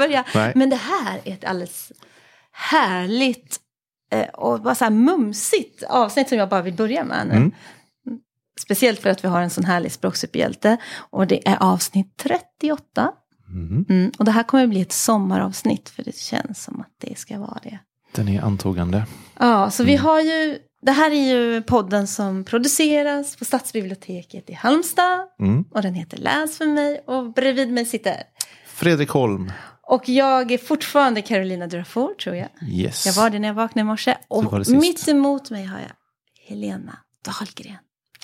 börja. Nej. Men det här är ett alldeles härligt eh, och bara så här mumsigt avsnitt som jag bara vill börja med nu. Mm. Speciellt för att vi har en sån härlig språksuperhjälte. Och det är avsnitt 38. Mhm. Mm. Och det här kommer bli ett sommaravsnitt för det känns som att det ska vara det. Den är antågande. Ja, så vi Mm. har ju, det här är ju podden som produceras på Stadsbiblioteket i Halmstad. Mm. Och den heter Läs för mig och bredvid mig sitter. Fredrik Holm. Och jag är fortfarande Carolina Durafour tror jag. Yes. Jag var det när jag vaknade i morse. Och mitt emot mig har jag Helena Dahlgren.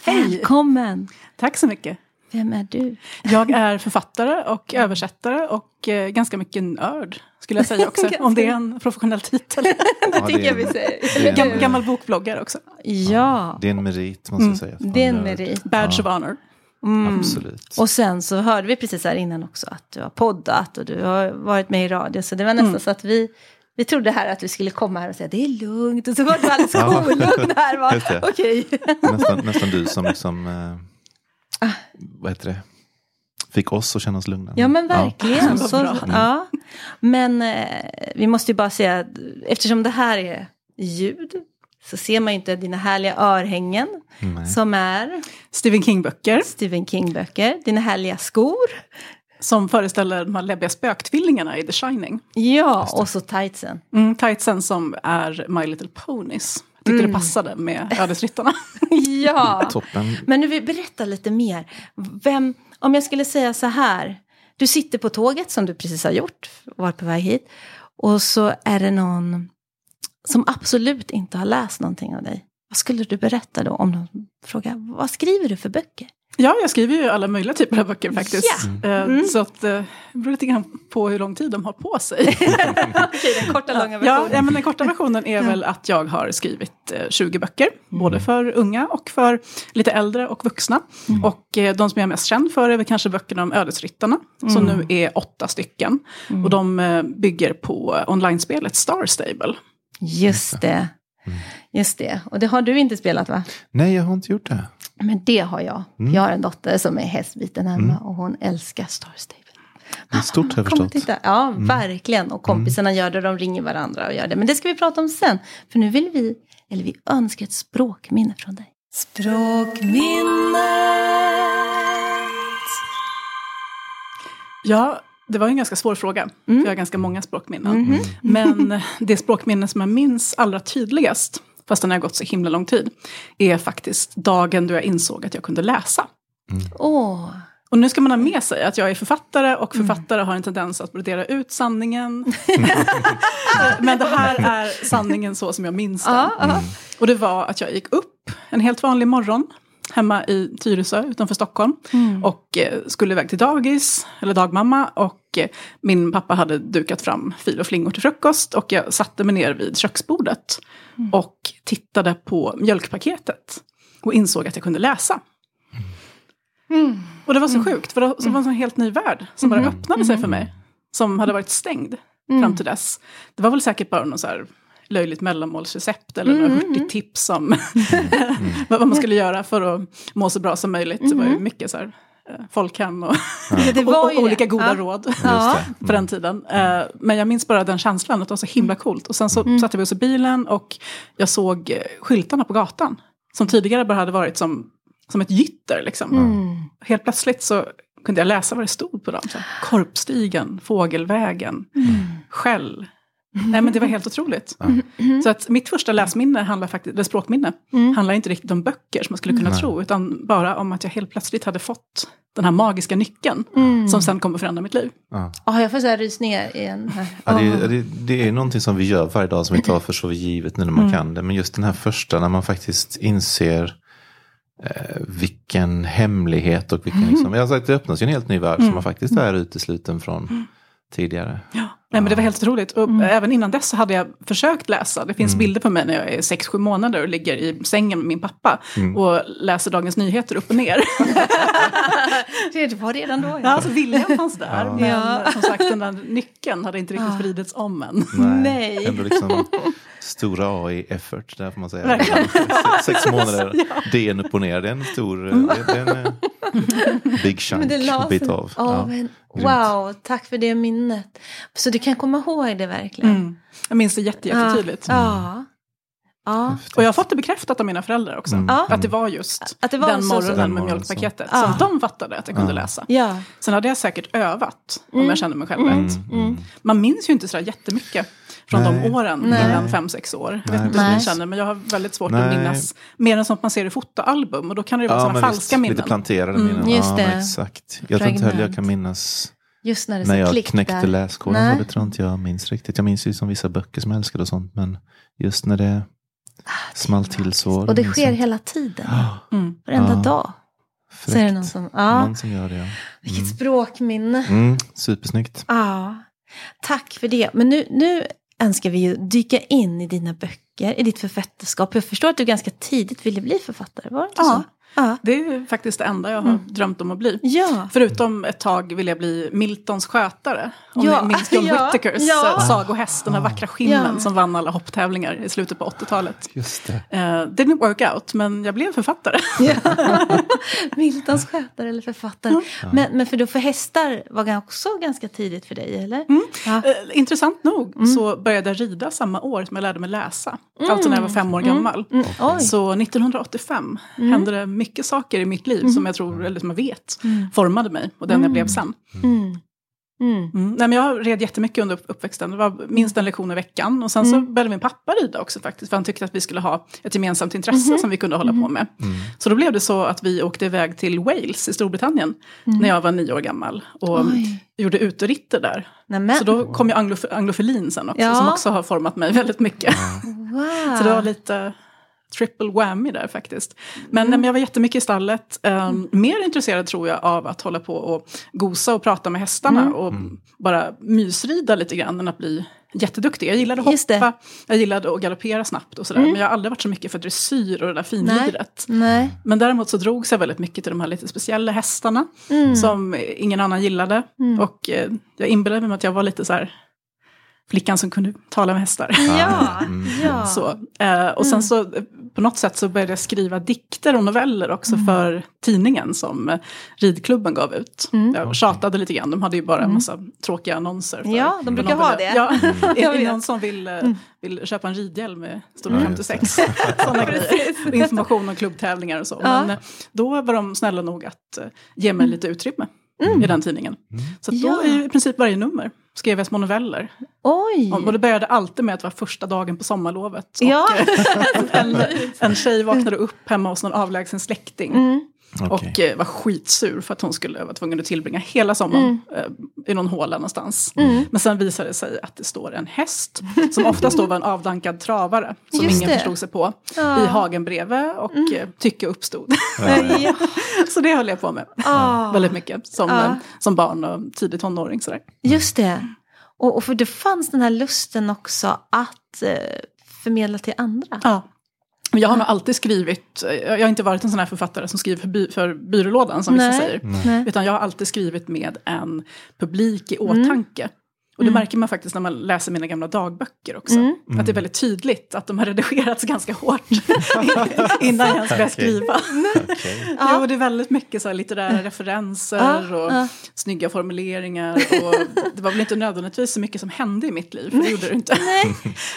Hej. Välkommen! Tack så mycket. Vem är du? Jag är författare och översättare och eh, ganska mycket nörd, skulle jag säga också. Om det är en professionell titel. Det Ja, tycker det är- jag vi säger. Gam, gammal bokbloggare också. Ja, Det är en merit måste jag säga. det är en merit. Badge of honor. Mm. Absolut. Och sen så hörde vi precis här innan också att du har poddat och du har varit med i radio. Så det var nästan Mm. så att vi, vi trodde här att vi skulle komma här och säga det är lugnt. Och så var du alldeles Ja. kolugn här. Va? Okej. nästan, nästan du som liksom, eh, vad heter det, fick oss att känna oss lugna. Ja men verkligen. Vad så, ja. Men eh, vi måste ju bara säga eftersom det här är ljud så ser man ju inte dina härliga örhängen Nej. som är Stephen King-böcker Stephen King-böcker. Dina härliga skor. som föreställer de här läbbiga spöktvillingarna i The Shining. Ja, och så tightsen. Mm, tightsen som är My Little Ponies. Jag tyckte det passade med Ödesryttarna. Ja. Toppen. Men nu vill berätta lite mer. Vem, om jag skulle säga så här. Du sitter på tåget som du precis har gjort, varit på väg hit. Och så är det någon som absolut inte har läst någonting av dig. Vad skulle du berätta då om de frågar, vad skriver du för böcker? Ja, jag skriver ju alla möjliga typer av böcker faktiskt. Ja. Eh, Mm. Så att, eh, det beror lite grann på hur lång tid de har på sig. Okej, den korta, långa versionen. ja, men den korta versionen är väl att jag har skrivit eh, 20 böcker. Både för unga och för lite äldre och vuxna. Och eh, de som jag är mest känd för är väl kanske böckerna om Ödesryttarna. Som nu är åtta stycken. Och de eh, bygger på online-spelet Star Stable. Just det. Just det. Och det har du inte spelat va? Nej, jag har inte gjort det. Men det har jag. Mm. Jag har en dotter som är hästbiten hemma och hon älskar Star Stable. Det är stort har jag förstått. titta. Ja, verkligen. Och kompisarna gör det, de ringer varandra och gör det. Men det ska vi prata om sen. För nu vill vi, eller vi önskar ett språkminne från dig. Språkminnet! Ja, det var en ganska svår fråga. För jag har ganska många språkminnen. Mhm. Men det språkminne som jag minns allra tydligast, fast den har gått så himla lång tid, är faktiskt dagen då jag insåg att jag kunde läsa. Åh, Och nu ska man ha med sig att jag är författare och författare har en tendens att brodera ut sanningen. Men det här är sanningen så som jag minns den. ja. Och det var att jag gick upp en helt vanlig morgon hemma i Tyresö utanför Stockholm. Och eh, skulle iväg till dagis, eller dagmamma. Och eh, min pappa hade dukat fram fil och flingor till frukost. Och jag satte mig ner vid köksbordet. Och tittade på mjölkpaketet. Och insåg att jag kunde läsa. Och det var så sjukt, för det var en sån helt ny värld som bara öppnade sig för mig. Som hade varit stängd fram till dess. Det var väl säkert bara någon så här löjligt mellanmålsrecept eller några hurtigt tips om vad vad man skulle göra för att må så bra som möjligt. Det var ju mycket så här eh, folkhem och, var och, och olika goda Ja. råd Ja. På den tiden. Eh, Men jag minns bara den känslan, att det var så himla coolt. Och sen så satte vi oss i bilen och jag såg eh, skyltarna på gatan. Som tidigare bara hade varit som, som ett gytter. Liksom. Mm. Helt plötsligt så kunde jag läsa vad det stod på dem. Så här, Korpstigen, Fågelvägen, Skäll. Nej men det var helt otroligt. Så att mitt första läsminne, handlar faktiskt, eller språkminne, handlar inte riktigt om böcker som man skulle kunna Nej. tro. Utan bara om att jag helt plötsligt hade fått den här magiska nyckeln. Som sen kommer förändra mitt liv. Ja. Ja, jag får så här rysningar igen. Här. Ja, det, är, det, det är någonting som vi gör varje dag som vi tar för så givet nu när man kan det. Men just den här första när man faktiskt inser eh, vilken hemlighet och vilken... Liksom, jag har sagt, det öppnas ju en helt ny värld som man faktiskt är utesluten från tidigare. Ja, nej, men det var helt otroligt. Och även innan dess hade jag försökt läsa. Det finns bilder på mig när jag är 6-7 månader och ligger i sängen med min pappa och läser Dagens Nyheter upp och ner. Det var redan då. Ja, Ja. alltså viljan fanns där, Ja. men Ja. som sagt den där nyckeln hade inte riktigt vridits om än. Nej. Ändå liksom stora A i effort, där får man säga. Sex, sex månader, är en upp och ner. Det är en stor... Det, det är en, Big chunk, bit av. Ja, Ja. men, wow, tack för det minnet. Så du kan komma ihåg det verkligen? Mm. Jag minns det jätte, jättetydligt. Ja. ja. Och jag har fått det bekräftat av mina föräldrar också. Mm. Ja. Att det var just Att det var den så- morgonen Den med mjölkpaketet så. som Ja. de fattade att jag kunde Ja. läsa. Ja. Sen hade jag säkert övat om Mm. jag kände mig själv Mm. rätt. Mm. Man minns ju inte så där jättemycket från Nej. de åren Nej. innan fem, sex år. Jag vet inte hur ni känner, men jag har väldigt svårt Nej. att minnas mer än sånt man ser i fotoalbum. Och då kan det ju vara Ja, sådana falska visst, minnen. Lite planterade Mm, minnen. just ja, det. exakt. Jag tror inte heller jag kan minnas Just när det när så jag klick knäckte där. läskoden. Nej. så Det tror inte jag minns riktigt. Jag minns ju som vissa böcker som jag älskade och sånt. Men just när det small till så. Och det sker inte. hela tiden. Ja, Mm. Varenda Ja. dag. Så är det någon som... Ja. Någon som gör det, ja. Vilket Mm. språkminne. Mm, supersnyggt. Ja. Tack för det. Men nu, nu önskar vi ju dyka in i dina böcker, i ditt författarskap. Jag förstår att du ganska tidigt ville bli författare, var det inte Ja. så? Ja. Det är ju faktiskt det enda jag har Mm. drömt om att bli. Ja. Förutom ett tag ville jag bli Miltons skötare. Om Ja, ni minns John ja, Whittakers ja. ja. sagohäst, den här vackra skimmen Ja. som vann alla hopptävlingar i slutet på 80-talet. Just det. Uh, didn't work out, men jag blev författare. Miltons skötare eller författare. Men, men för då för hästar var också ganska tidigt för dig, eller? Ja. Eh, intressant nog så började jag rida samma år som jag lärde mig läsa. Alltså när jag var fem år gammal. Mm. Oj. Så 1985 hände det mycket saker i mitt liv som jag tror, eller som jag vet, formade mig och den jag blev sen. Mm. Mm. Mm. Nej, men jag red jättemycket under upp- uppväxten. Det var minst en lektion i veckan. Och sen så började min pappa rida också faktiskt. För han tyckte att vi skulle ha ett gemensamt intresse som vi kunde hålla på med. Så då blev det så att vi åkte iväg till Wales i Storbritannien. När jag var nio år gammal. Och Oj. gjorde uteritter där. Nämen. Så då kom ju anglof- anglofilin sen också. Ja. Som också har format mig väldigt mycket. Wow. Så det var lite triple whammy där faktiskt. Men, nej, men jag var jättemycket i stallet. Um, mer intresserad tror jag av att hålla på och gosa och prata med hästarna. Och bara mysrida lite grann än att bli jätteduktig. Jag gillade att hoppa, jag gillade att galoppera snabbt och sådär. Men jag har aldrig varit så mycket för dressyr och det där finliret. Nej. Men däremot så drogs jag väldigt mycket till de här lite speciella hästarna. Mm. Som ingen annan gillade. Och eh, jag inbillade mig att jag var lite så här flickan som kunde tala med hästar. Ja. Mm. ja. Så, eh, och sen så eh, på något sätt så började jag skriva dikter och noveller också för tidningen som eh, ridklubben gav ut. Jag tjatade lite grann, de hade ju bara en massa tråkiga annonser. För, Ja, de brukar ha ville- det. Ja, är det någon som vill, eh, vill köpa en ridhjälm med storlek Ja, just 56? Sådana grejer. Information om klubbtävlingar och så. Ja. Men då var de snälla nog att ge mig lite utrymme i den tidningen. Så då Ja. i princip varje nummer skrev jag små noveller. Oj. Och det började alltid med att det var första dagen på sommarlovet. Ja. en, en tjej vaknade upp hemma hos någon avlägsen släkting. Mm. Okej. Och eh, var skitsur för att hon skulle vara tvungen att tillbringa hela sommaren eh, i någon håla någonstans. Mm. Men sen visade det sig att det står en häst, som oftast då var en avdankad travare, som Just ingen det. förstod sig på, Ja. i hagen bredvid och eh, tycke uppstod. Ja. Så det höll jag på med Ah. väldigt mycket, som, Ja. eh, som barn och tidig tonåring. Sådär. Just det. Och, och för det fanns den här lusten också att eh, förmedla till andra. Men jag har nog alltid skrivit, jag har inte varit en sån här författare som skriver för, by, för byrålådan som vissa Nej. säger. Nej. Utan jag har alltid skrivit med en publik i åtanke. Och det märker man faktiskt när man läser mina gamla dagböcker också. Att det är väldigt tydligt att de har redigerats ganska hårt innan jag ens började skriva. Okej. Ja. Jo, det är väldigt mycket så här litterära referenser Ja, och ja. snygga formuleringar. Och det var väl inte nödvändigtvis så mycket som hände i mitt liv, för det gjorde det inte.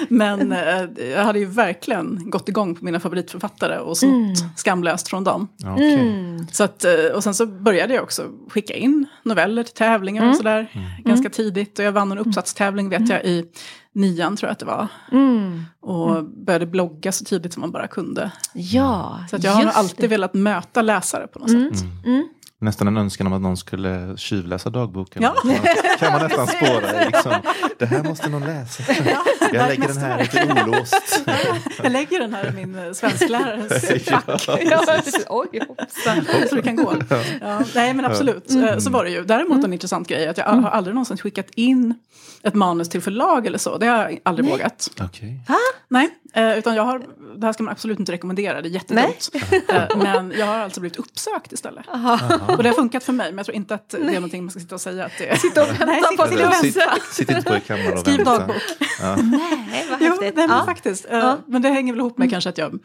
Men eh, jag hade ju verkligen gått igång på mina favoritförfattare och snott skamlöst från dem. Mm. Så att, eh, och sen så började jag också skicka in noveller till tävlingar Mm. och sådär. Ganska tidigt. Och jag vann en uppsatstävling vet jag i nian tror jag att det var. Mm. Och började blogga så tidigt som man bara kunde. Ja, Så att jag har alltid det. Mm. velat möta läsare på något sätt. Nästan en önskan om att någon skulle tjuvläsa dagboken. Ja. Man- kan man nästan spåra. Liksom. Det här måste någon läsa. Jag lägger den här lite olåst. Jag lägger den här i min eh, svensklärares fack. Ja, oj, hoppsan. Så det kan gå. Ja, nej men absolut, Eh, så var det ju. Däremot en intressant grej att jag Mm. har aldrig någonsin skickat in ett manus till förlag eller så. Det har jag aldrig vågat. Okej. Nej, eh, utan jag har, det här ska man absolut inte rekommendera, det är jättedumt. Eh, men jag har alltså blivit uppsökt istället. Och det har funkat för mig, men jag tror inte att det är någonting man ska sitta och säga att det är. Sitta och vänta Nej, på att det Sitt, sitt inte på i kammaren och Skriv vänta. dagbok. Nej, vad Jo, häftigt. nej, men ja. faktiskt. Eh, Ja. Men det hänger väl ihop med kanske att jag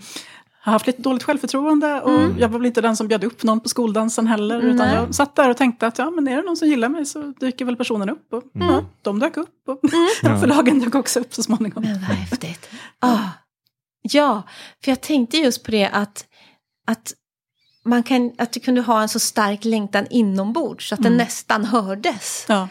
har haft lite dåligt självförtroende och Mm. jag var väl inte den som bjöd upp någon på skoldansen heller. Utan Nej. jag satt där och tänkte att ja, men är det någon som gillar mig så dyker väl personen upp. Och, Mm. ja, de dök upp och förlagen dök också upp så småningom. Men vad häftigt. Ah. Ja, för jag tänkte just på det att, att, man kan, att du kunde ha en så stark längtan inombords så att den Mm. nästan hördes. Ja.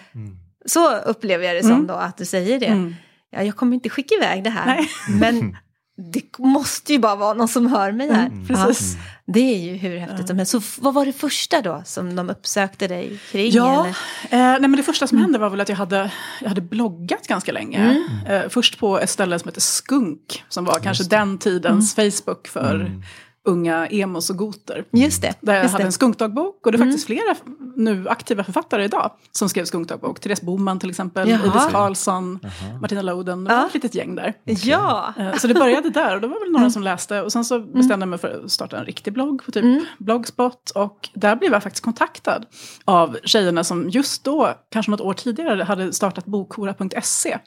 Så upplever jag det som Mm. då, att du säger det. Mm. Ja, jag kommer inte skicka iväg det här. Nej. Men det måste ju bara vara någon som hör mig här. Mm, precis. Ja, det är ju hur häftigt som helst. Så vad var det första då som de uppsökte dig kring? Ja, eh, nej, men det första som hände var väl att jag hade, jag hade bloggat ganska länge. Eh, först på ett ställe som heter Skunk, som var kanske den tidens Facebook för unga emos och goter. Just det. Där jag just hade det. Mm. en skunkdagbok och det är faktiskt flera nu aktiva författare idag som skrev skunkdagbok. Therese Boman till exempel, Jaha. Iris Karlsson, Martina Loden. Det var Ja. ett litet gäng där. Ja. Eh, Så det började där och det var väl Mm. några som läste. Och sen så bestämde jag mig för att starta en riktig blogg på typ Mm. Blogspot. Och där blev jag faktiskt kontaktad av tjejerna som just då, kanske något år tidigare, hade startat bokhora.se.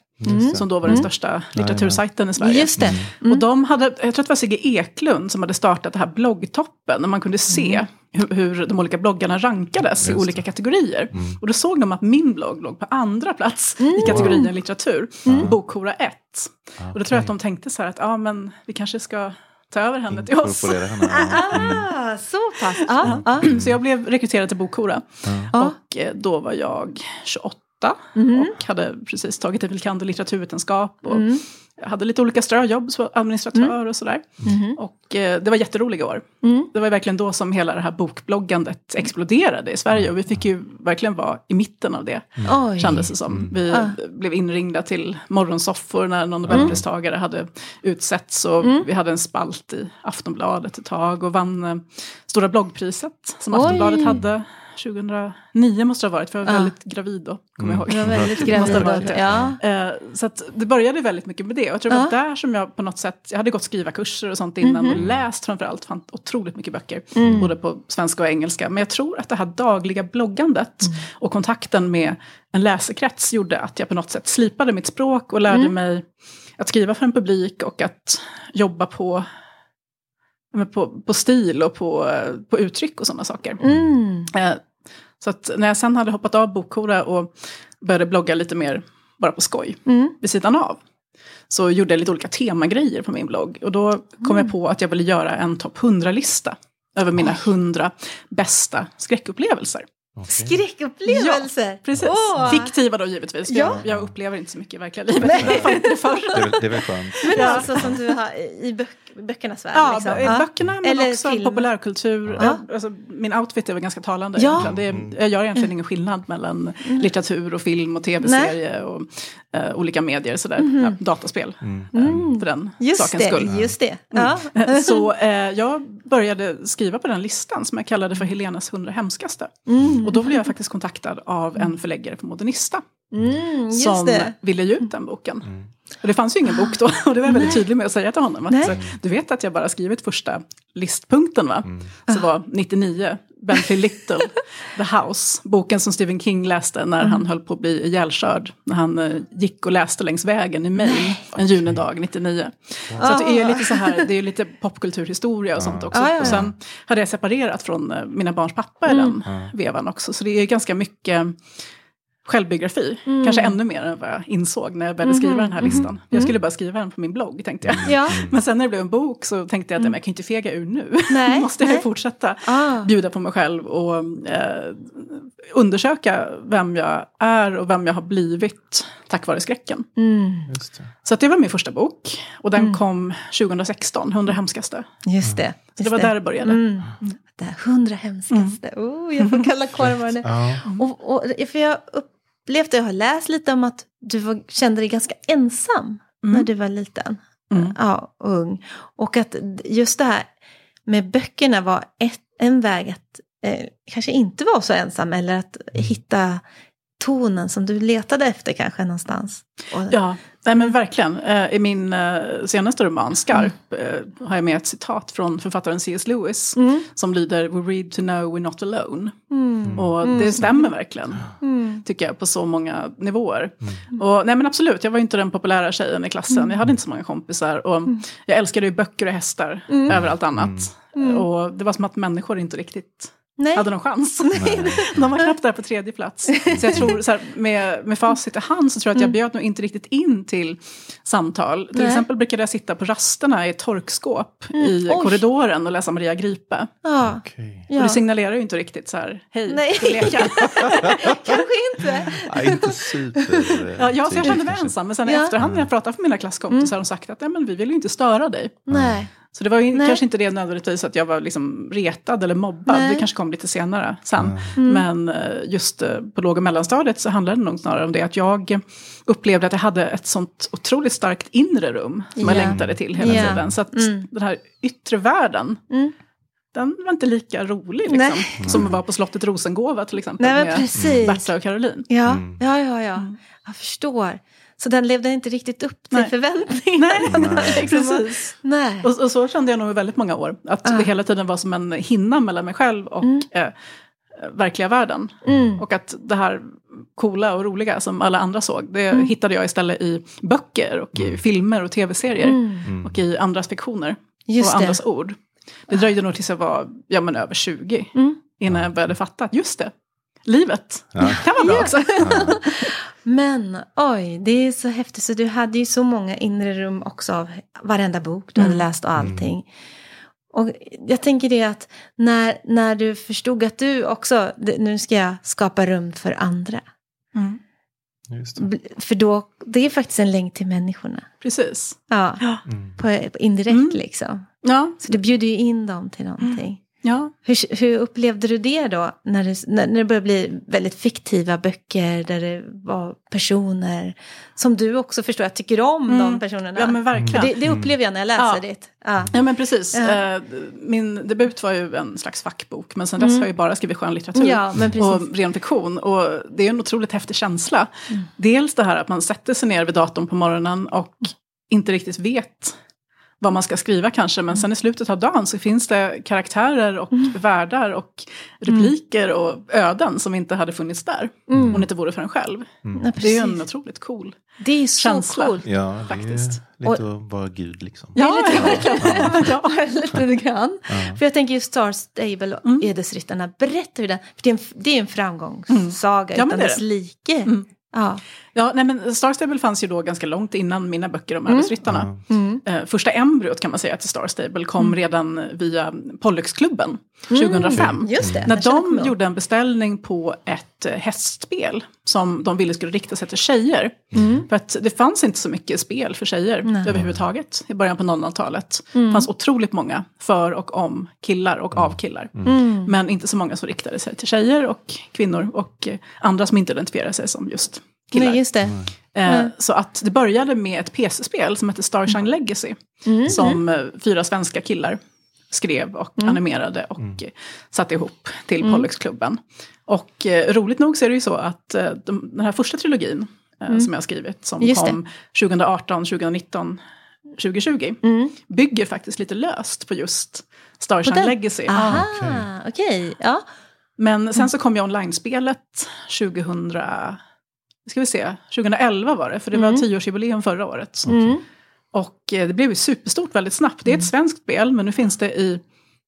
Som då var den största litteratursajten i Sverige. Mm. Just det. Och de hade, jag tror att det var Sigge Eklund som hade startat det här bloggtoppen. Där man kunde se hur, hur de olika bloggarna rankades i olika kategorier. Och då såg de att min blogg låg på andra plats i kategorin litteratur. Bokhora 1. Och då tror jag att de tänkte så här att ja men vi kanske ska ta över henne till oss. Henne. Mm. Ah, så pass. Ja, ja. Så jag blev rekryterad till Bokhora. Och eh, då var jag 28 Mhm. och hade precis tagit en kand i litteraturvetenskap. Och Mm. jag hade lite olika ströjobb som administratör och sådär. Mhm. Och eh, det var jätteroliga år. Mm. Det var verkligen då som hela det här bokbloggandet exploderade i Sverige. Och vi fick ju verkligen vara i mitten av det. Oj. Kändes det som. Vi Ah. blev inringda till morgonsoffor när någon nobelpristagare hade utsetts. Och Mm. vi hade en spalt i Aftonbladet ett tag och vann eh, Stora bloggpriset som Oj. Aftonbladet hade 2009 måste det ha varit, för jag var Ah. väldigt gravid då, kommer jag ihåg. Var väldigt Det måste ha gravid. varit det. Ja. Eh, Så att det började väldigt mycket med det. Och jag tror det var Ja. där som jag på något sätt, jag hade gått skrivarkurser och sånt innan Mhm. och läst framförallt, otroligt mycket böcker. Mm. Både på svenska och engelska. Men jag tror att det här dagliga bloggandet Mm. och kontakten med en läsekrets gjorde att jag på något sätt slipade mitt språk och lärde Mm. mig att skriva för en publik och att jobba på, ja, på, på stil och på, på uttryck och sådana saker. Mm. Eh, Så att när jag sen hade hoppat av Bokhora och började blogga lite mer bara på skoj Mm. vid sidan av. Så gjorde jag lite olika temagrejer på min blogg. Och då kom Mm. jag på att jag ville göra en topp 100-lista. Över mina 100 bästa skräckupplevelser. Skräckupplevelser. Precis. Åh. Fiktiva då givetvis. Ja. Jag, jag upplever inte så mycket i verkliga livet. Jag inte det förr. Det, är det är väl skönt. Men Ja. alltså som du har i böck, böckernas värld. Ja, liksom. b- böckerna men Eller också film. populärkultur. Ja. Alltså, min outfit är väl ganska talande. Ja. egentligen. Det är, jag gör egentligen ingen skillnad mellan litteratur och film och tv-serie och eh, olika medier. Sådär. Ja, dataspel, eh, för den. Just sakens det, skull. just det. Ja. Så eh, jag började skriva på den listan som jag kallade för Helenas 100 hemskaste. Mm. Och då blev jag faktiskt kontaktad av en förläggare på Modernista. Mm, just som det. ville ge ut den boken. Och det fanns ju ingen bok då. Och det var jag väldigt tydlig med att säga till honom. Att, Nej. så, du vet att jag bara skrivit första listpunkten va? Så var 99, Bentley Little, The House. Boken som Stephen King läste när han höll på att bli ihjälkörd. När han eh, gick och läste längs vägen i Maine en junidag 99. Så att det är lite så här, det är lite popkulturhistoria och sånt också. Ja, ja, ja. Och sen hade jag separerat från eh, mina barns pappa i den vevan också. Så det är ganska mycket självbiografi. Mm. Kanske ännu mer än vad jag insåg när jag började Mhm. skriva den här listan. Jag skulle bara skriva den på min blogg tänkte jag. Ja. Men sen när det blev en bok så tänkte jag att "Nej, men jag kan inte fega ur nu. Nej, måste jag ju nej. fortsätta Ah. bjuda på mig själv och eh, undersöka vem jag är och vem jag har blivit tack vare skräcken. Mm, Just det. Så att det var min första bok och den kom 2016, 100 hemskaste. just det. Så det var där det började. Mm. Det hundra hemskaste. Oh, jag får kalla kårar nu. Ja. Och, och, för jag upplevde, jag har läst lite om att du var, kände dig ganska ensam när du var liten. Mm. Ja, och ung. Och att just det här med böckerna var ett, en väg att eh, kanske inte vara så ensam eller att hitta tonen som du letade efter kanske någonstans. Ja, nej men verkligen. Eh, I min eh, senaste roman, Skarp, eh, har jag med ett citat från författaren C.S. Lewis. Mm. Som lyder We read to know we're not alone. Och det stämmer verkligen. Mm. Tycker jag på så många nivåer. Och nej men absolut, jag var inte den populära tjejen i klassen. Mm. Jag hade inte så många kompisar. Och jag älskade ju böcker och hästar Mm. över allt annat. Och det var som att människor inte riktigt Nej. hade någon chans. De var knappt där på tredje plats. Så jag tror, så här, med, med facit i hand så tror jag att jag bjöd nog inte riktigt in till samtal. Till Mm. Nej. exempel brukade jag sitta på rasterna i ett torkskåp i Mm. Oj. korridoren och läsa Maria Gripe. Ja. Okej. Och det signalerar ju inte riktigt så här, hej, Nej. ska leka? Kanske inte. Ja, inte super. ja, ja, så jag kände mig ensam. Men sen i Ja. efterhand när jag pratade för mina klasskompisar har de sagt att Nej, men vi vill ju inte störa dig. Nej. Så det var ju Nej. kanske inte det nödvändigtvis att jag var liksom retad eller mobbad. Nej. Det kanske kom lite senare sen. Mm. Men eh, just eh, på låg och mellanstadiet så handlade det nog snarare om det att jag upplevde att jag hade ett sånt otroligt starkt inre rum som jag Ja. längtade till hela Ja. tiden. Så att Mm. den här yttre världen, Mm. den var inte lika rolig liksom. Nej. Som att vara på slottet Rosengåva till exempel Nej med precis. Berta och Caroline. Ja, Mm. ja, ja, ja. Mm. Jag förstår. Så den levde inte riktigt upp till Nej. förväntningarna. Nej, precis. Nej. Och, och så kände jag nog i väldigt många år. Att Ja. det hela tiden var som en hinna mellan mig själv och Mm. eh, verkliga världen. Mm. Och att det här coola och roliga som alla andra såg, det Mm. hittade jag istället i böcker och i filmer och tv-serier. Mm. Och i andras fiktioner Just och det. andras ord. Det dröjde nog tills jag var ja, men över 20 Mm. innan jag började fatta att just det, livet Ja. kan vara bra också. Men oj, det är så häftigt. Så du hade ju så många inre rum också av varenda bok du hade Mm. läst och allting. Och jag tänker det att när, när du förstod att du också, nu ska jag skapa rum för andra. Mm. Just det. Bl- För då, det är faktiskt en länk till människorna. Precis. Ja, Ja. Mm. på, på indirekt Mm. liksom. Ja, Så det bjuder ju in dem till någonting. Ja. Hur, hur upplevde du det då? När det, när, när det började bli väldigt fiktiva böcker där det var personer som du också förstår, jag tycker om Mm. de personerna. ja men verkligen. det, det upplever jag när jag läser Ja. ditt. Ja. Ja men precis. Ja. Eh, Min debut var ju en slags fackbok men sen dess har jag ju bara skrivit skönlitteratur. Mm. Ja, men precis. och ren fiktion. Och det är en otroligt häftig känsla. Dels det här att man sätter sig ner vid datorn på morgonen och inte riktigt vet vad man ska skriva kanske. Men sen i slutet av dagen så finns det karaktärer och Mm. världar och repliker och öden som inte hade funnits där. Om det inte vore för en själv. Ja, Det är ju en otroligt cool. det är så känsla. coolt. Ja, det Faktiskt. är lite att vara gud liksom. Ja, lite- verkligen. ja. Lite grann. För jag tänker ju Star Stable och Mm. Ödesryttarna, berätta hur den, för det är en, det är en framgångssaga Ja, men utan det är dess det. like. Mm. Ja. Ja, nej men Star Stable fanns ju då ganska långt innan mina böcker om ödesryttarna. Mm. Eh, första embryot kan man säga till Star Stable kom redan via Polluxklubben 2005. Mm. Just det, När de gjorde en beställning på ett eh, hästspel som de ville skulle rikta sig till tjejer. För att det fanns inte så mycket spel för tjejer Mm. Nej. överhuvudtaget i början på 00-talet. Det fanns otroligt många för och om killar och av killar. Mm. Men inte så många som riktade sig till tjejer och kvinnor och eh, andra som inte identifierade sig som just killar. Nej, just det. Eh, Mm. Så att det började med ett PC-spel som hette Starshine Legacy. Mm. Som eh, fyra svenska killar skrev och animerade och eh, satte ihop till Mm. Polluxklubben. Och eh, roligt nog så är det ju så att eh, de, den här första trilogin eh, som jag har skrivit, som Mm. Just det. kom 2018, 2019, 2020, Mm. bygger faktiskt lite löst på just Starshine? Legacy. Aha, okej. okej. Ja. Men sen så kom ju online-spelet 2000, ska vi se, 2011 var det, för det var Mm. tioårsjubileum förra året. Mm. Och eh, det blev ju superstort väldigt snabbt. Det är ett svenskt spel, men nu finns det i,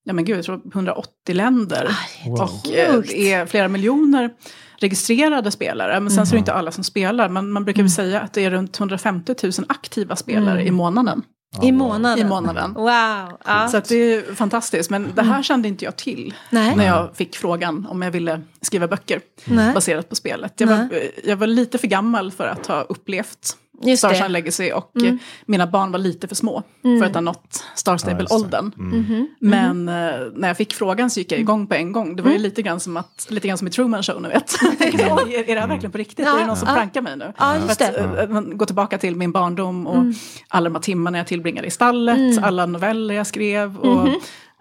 ja men gud, jag tror 180 länder. Wow. Och eh, det är flera miljoner registrerade spelare. Men sen så är det inte alla som spelar. Men man brukar väl säga att det är runt 150 000 aktiva spelare i månaden. I månaden. I månaden. Wow. Ja. Så att det är fantastiskt. Men det här kände inte jag till Nej. när jag fick frågan om jag ville skriva böcker Nej. baserat på spelet. Jag var, jag var lite för gammal för att ha upplevt Just Starshine det. Legacy och eh, mina barn var lite för små för att ha nått Star Ja, just det. Stable-åldern. Mhm. Men eh, när jag fick frågan så gick jag igång på en gång. Det var ju lite grann som, att, lite grann som i Truman Show, ni vet. är, är det här verkligen på riktigt? Ja, är det någon som ja. prankar mig nu? Ja, just att, det. eh, att man går tillbaka till min barndom och alla de här timmarna jag tillbringade i stallet, alla noveller jag skrev och eh,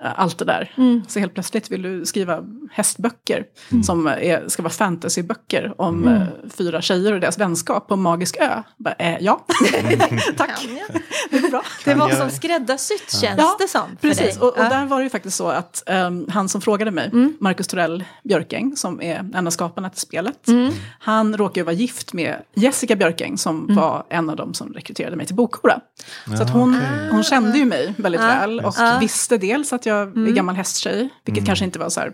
allt det där. Mm. Så helt plötsligt vill du skriva hästböcker som är, ska vara fantasyböcker om Mm. eh, fyra tjejer och deras vänskap på en magisk ö. Bara, eh, ja, tack, det går bra. Det var som skräddarsytt känns Ja, det som. för Precis, och, och Ja. Mm. där var det ju faktiskt så att ehm, han som frågade mig, Marcus Torell Björkäng, som är en av skaparna till spelet, Mm. han råkade ju vara gift med Jessica Björkäng som Mm. var en av dem som rekryterade mig till Bokhora. Så att hon, hon kände ju mig väldigt Ja. väl och Ja. visste dels att jag Mm. är gammal hästtjej, vilket kanske inte var så här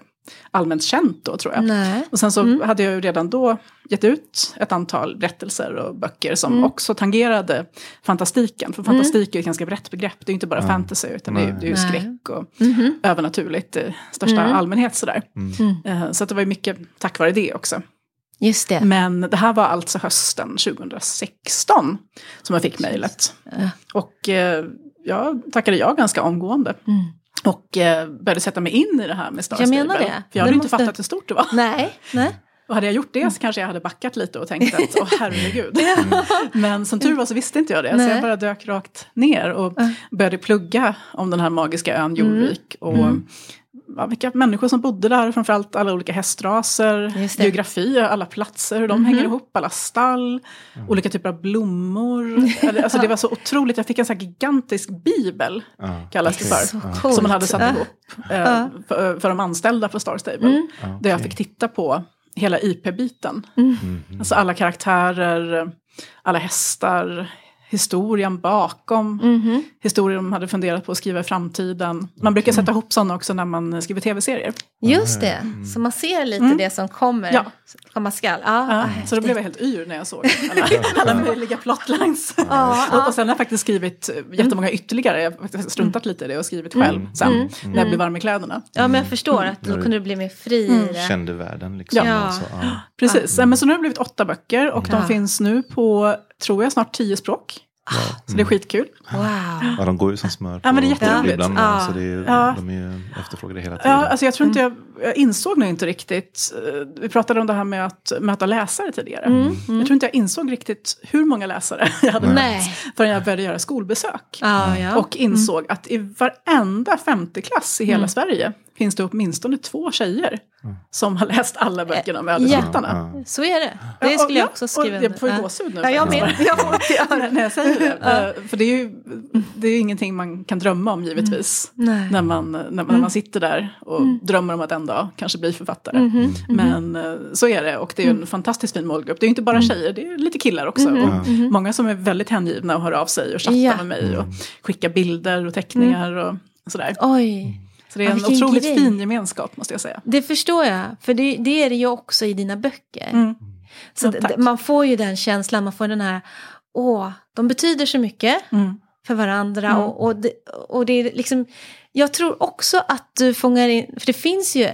allmänt känt då tror jag. Nej. Och sen så Mm. hade jag ju redan då gett ut ett antal berättelser och böcker som Mm. också tangerade fantastiken. För fantastik är ett ganska brett begrepp, det är ju inte bara fantasy utan det är, Nej. det är ju Nej. skräck och Mhm. övernaturligt i största Mm. allmänhet sådär. Mm. Eh, Så att det var ju mycket tack vare det också. Just det. Men det här var alltså hösten 2016 som jag fick mejlet. Ja. Och eh, jag tackade ja ganska omgående. Mm. Och eh, började sätta mig in i det här med Star Jag menar Stable. det. För jag hade Det inte måste- fattat hur stort det var. Nej, nej. Och hade jag gjort det så kanske jag hade backat lite och tänkt att åh herregud. Men som tur var så visste inte jag det. Så Nej. jag bara dök rakt ner och Ja. började plugga om den här magiska ön Jorvik. Och Mm. Ja, vilka människor som bodde där, framförallt alla olika hästraser, det. Geografi, alla platser, hur de hänger ihop, alla stall, olika typer av blommor. Alltså det var så otroligt, jag fick en sån här gigantisk bibel, Ja, kallas det okej. för. Ja. Som man hade satt ihop eh, för, för de anställda på Star Stable. Mm. Där jag fick titta på hela IP-biten. Mhm. Alltså alla karaktärer, alla hästar, historien bakom, Mhm. historier de hade funderat på att skriva i framtiden. Man brukar sätta ihop sådana också när man skriver tv-serier. Just det, så man ser lite Mm. det som kommer, Ja. komma skall. Ja, Ja, vad så då blev jag helt yr när jag såg alla, alla möjliga plotlines. Ja, Och, och sen har jag faktiskt skrivit jättemånga ytterligare, jag har faktiskt struntat lite i det och skrivit själv sen Mm. när jag blev varm i kläderna. ja, men jag förstår att då Mm. kunde du bli mer fri det. Kände världen liksom. Ja. Alltså. Precis, men så nu har det blivit åtta böcker och de finns nu på, tror jag, snart tio språk. Så det är skitkul. Wow. Ja, de går ju som smör på Ja, men det är jätteroligt. ibland, Ja. Så det är, Ja. de är ju efterfrågade hela tiden. Ja, alltså jag tror inte jag, jag insåg nog inte riktigt, eh, vi pratade om det här med att möta läsare tidigare. Mm, Jag tror inte jag insåg riktigt hur många läsare jag hade mött Nej. förrän jag började göra skolbesök. Ja, ja. Och insåg att i varenda femteklass i hela Mm. Sverige finns det åtminstone två tjejer som har läst alla böckerna med Ja. Ödesryttarna. Ja. Så är det. Ja, Det skulle jag också skriva och Jag får ju gåshud nu. Ja, jag med. Jag får när, jag säger det. Eh, För det är ju det är ingenting man kan drömma om givetvis. Nej. När, man, när, man- när man sitter där och drömmer om att en dag kanske bli författare. Mhm. Men eh, så är det och det är en fantastiskt fin målgrupp. Det är ju inte bara tjejer, det är lite killar också. Och Många som är väldigt hängivna och hör av sig och chattar Ja. med mig och skickar bilder och teckningar och sådär. Oj, Så det är Ja, en otroligt grej. fin gemenskap måste jag säga. det förstår jag. För det, det är det ju också i dina böcker. Mm. Så Ja, man får ju den känslan, man får den här, åh, de betyder så mycket Mm. för varandra. Mm. Och, och, det, och det är liksom, jag tror också att du fångar in, för det finns ju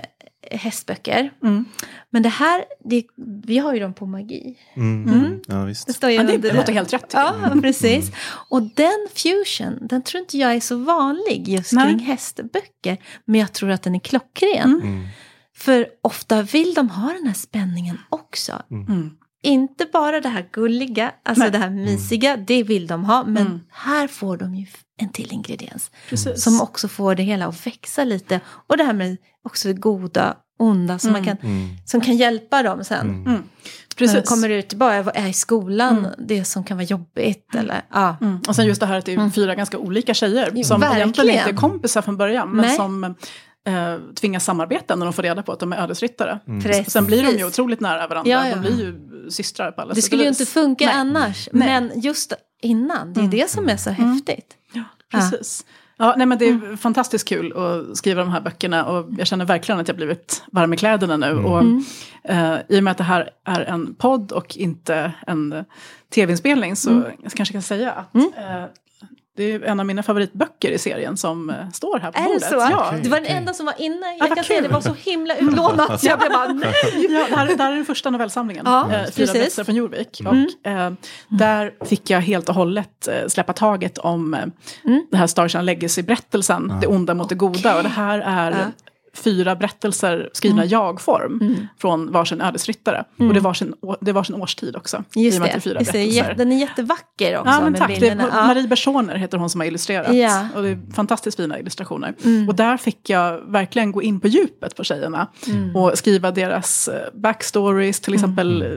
hästböcker. Mm. Men det här, det, vi har ju dem på magi. Mm. Mm. Ja, visst. Det står ju Ja, det, det låter helt rätt. Ja, precis. Och den fusion, den tror inte jag är så vanlig just Nej. kring hästböcker. Men jag tror att den är klockren. Mm. För ofta vill de ha den här spänningen också. Mm. Inte bara det här gulliga, alltså Nej. det här mysiga, det vill de ha. Men Mm. här får de ju en till ingrediens. Precis. Som också får det hela att växa lite. Och det här med också det goda, onda som, man Mm. kan, Mm. som kan hjälpa dem sen. Mm. Mm. När de Precis. kommer ut, bara är i skolan, Mm. det som kan vara jobbigt. Eller, ja. Mm. Och sen just det här att det är Mm. fyra ganska olika tjejer Jo, som verkligen. egentligen inte är kompisar från början men Nej. som eh, tvingas samarbeta när de får reda på att de är ödesryttare. Precis. Sen blir de ju otroligt nära varandra, Ja, ja. de blir ju systrar på alla Det sätt och skulle ju inte funka Nej. annars. Nej. Men just innan, det är Mm. det som är så Mm. häftigt. Ja, precis. Ja, nej, men det är fantastiskt kul att skriva de här böckerna och jag känner verkligen att jag blivit varm i kläderna nu. Och, Mm. eh, I och med att det här är en podd och inte en tv-inspelning så Mm. jag kanske kan säga att Mm. eh, det är en av mina favoritböcker i serien som eh, står här på Är bordet. det så? Ja. Det var den enda som var inne. Jag vad kan säga det var så himla utlånat. Så jag blev bara, nej. Ja, det, här, det här är den första novellsamlingen. Ja, eh, Fyra. Mm. berättelser från Jorvik. Och, eh, där fick jag helt och hållet eh, släppa taget om eh, Mm. det här Star Channel Legacy-berättelsen. Det onda mot det goda. Och det här är Ja. Fyra berättelser skrivna i jag-form från varsin ödesryttare. Och det är varsin, det är varsin årstid också. Just det, fyra just det. den är jättevacker också. Ja, men tack. Det är, bilderna. Marie Bersoner heter hon som har illustrerat. Ja. Och det är fantastiskt fina illustrationer. Mm. Och där fick jag verkligen gå in på djupet på tjejerna. Mm. Och skriva deras eh, backstories. Till exempel, eh,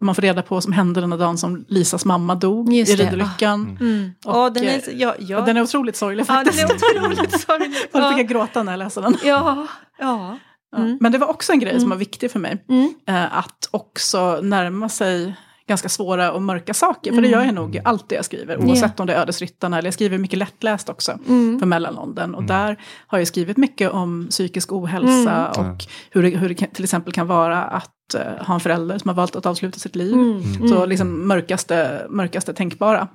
man får reda på vad som hände den dagen som Lisas mamma dog Just i det. Ridderlyckan. Mm. Och, den är, eh, ja, ja. Den är otroligt sorglig ja, den faktiskt. är otroligt sorglig. Då fick jag gråta när jag läste den. ja. Ja. Ja. Men det var också en grej som var viktig för mig. Mm. Eh, att också närma sig ganska svåra och mörka saker. För det Mm. gör jag nog alltid jag skriver. Oavsett om det är Ödesryttarna eller jag skriver mycket lättläst också. Mm. För mellanåldern. Och där har jag skrivit mycket om psykisk ohälsa. Mm. Och hur det, hur det till exempel kan vara att eh, ha en förälder som har valt att avsluta sitt liv. Mm. Så liksom mörkaste, mörkaste tänkbara.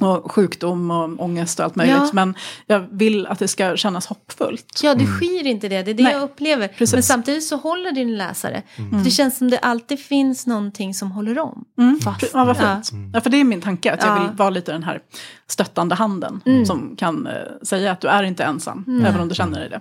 Och sjukdom och ångest och allt möjligt. Ja. Men jag vill att det ska kännas hoppfullt. Ja, du skyr inte det. Det är det Nej, jag upplever. precis. Men samtidigt så håller din läsare. För det känns som det alltid finns någonting som håller om. Fast. Ja, vad fint. Ja, för det är min tanke, att jag Ja. vill vara lite den här stöttande handen. Som kan eh, säga att du är inte ensam, även om du känner dig det.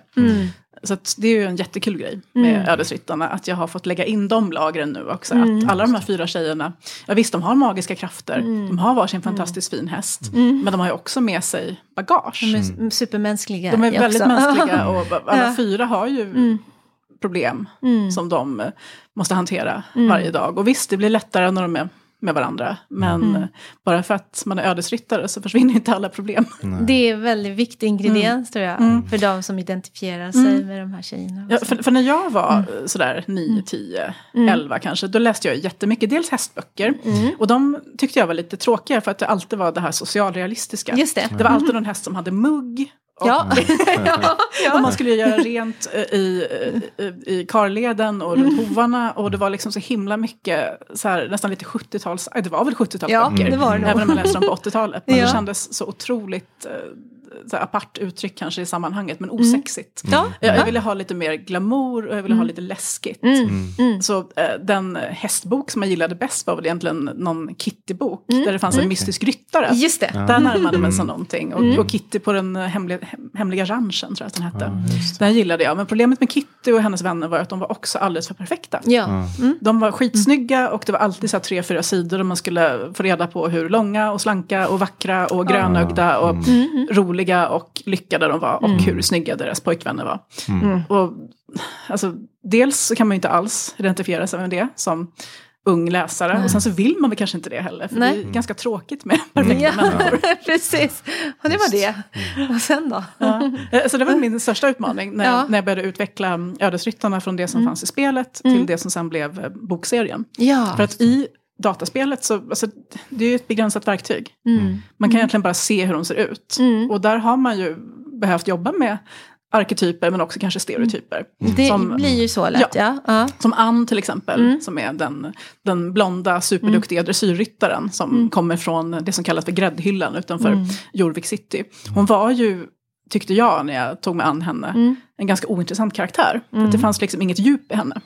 Mm. Så att det är ju en jättekul grej med Ödesryttarna, att jag har fått lägga in de lagren nu också. Att alla de här fyra tjejerna, ja visst de har magiska krafter, de har varsin fantastiskt fin häst, men de har ju också med sig bagage. De är s- supermänskliga. De är också. väldigt mänskliga och alla Ja. fyra har ju problem som de eh, måste hantera varje dag. Och visst, det blir lättare när de är med varandra. Men eh, bara för att man är ödesryttare så försvinner inte alla problem. Det är en väldigt viktig ingrediens tror jag. För de som identifierar sig med de här tjejerna. Ja, för, för när jag var eh, sådär 9, 10, 11 kanske, då läste jag jättemycket, dels hästböcker. Och de tyckte jag var lite tråkiga för att det alltid var det här socialrealistiska. Just det. Det var alltid någon häst som hade mugg. Ja. ja. och man skulle göra rent eh, i, i, i karleden och runt hovarna. Och det var liksom så himla mycket, så här, nästan lite 70-tals, äh, det var väl 70-talsböcker. Ja, det var det nog. Även om man läste dem på 80-talet. Men Ja. det kändes så otroligt eh, så här, apart uttryck kanske i sammanhanget, men osexigt. Ja. Jag, jag ville ha lite mer glamour och jag ville ha lite läskigt. Så eh, den hästbok som jag gillade bäst var väl egentligen någon Kitty-bok. Där det fanns en mystisk ryttare. Just det. Där närmade man sig någonting. Och, och Kitty på den hemliga, hem- hemliga ranchen tror jag att den hette. den gillade jag. Men problemet med Kitty och hennes vänner var att de var också alldeles för perfekta. Ja. De var skitsnygga och det var alltid så här tre, fyra sidor och man skulle få reda på hur långa och slanka och vackra och grönögda och roliga och lyckade de var och hur snygga deras pojkvänner var. Och, alltså, dels så kan man ju inte alls identifiera sig med det som ung läsare och sen så vill man väl kanske inte det heller för Nej. det är ganska tråkigt med perfekta Ja, människor. precis. Och det var det. Och sen då? Ja. Eh, Så det var min största utmaning när, Ja. när jag började utveckla Ödesryttarna från det som fanns i spelet till det som sen blev eh, bokserien. Ja. För att i dataspelet så, alltså, det är ju ett begränsat verktyg. Mm. Man kan egentligen bara se hur de ser ut. Och där har man ju behövt jobba med arketyper men också kanske stereotyper. Det Som- blir ju så lätt, ja. ja. Som Ann till exempel, Mm. som är den, den blonda superduktiga dressyrryttaren som Mm. kommer från det som kallas för gräddhyllan utanför Jorvik city. Hon var ju, tyckte jag när jag tog mig an henne, Mm. en ganska ointressant karaktär. För att det fanns liksom inget djup i henne.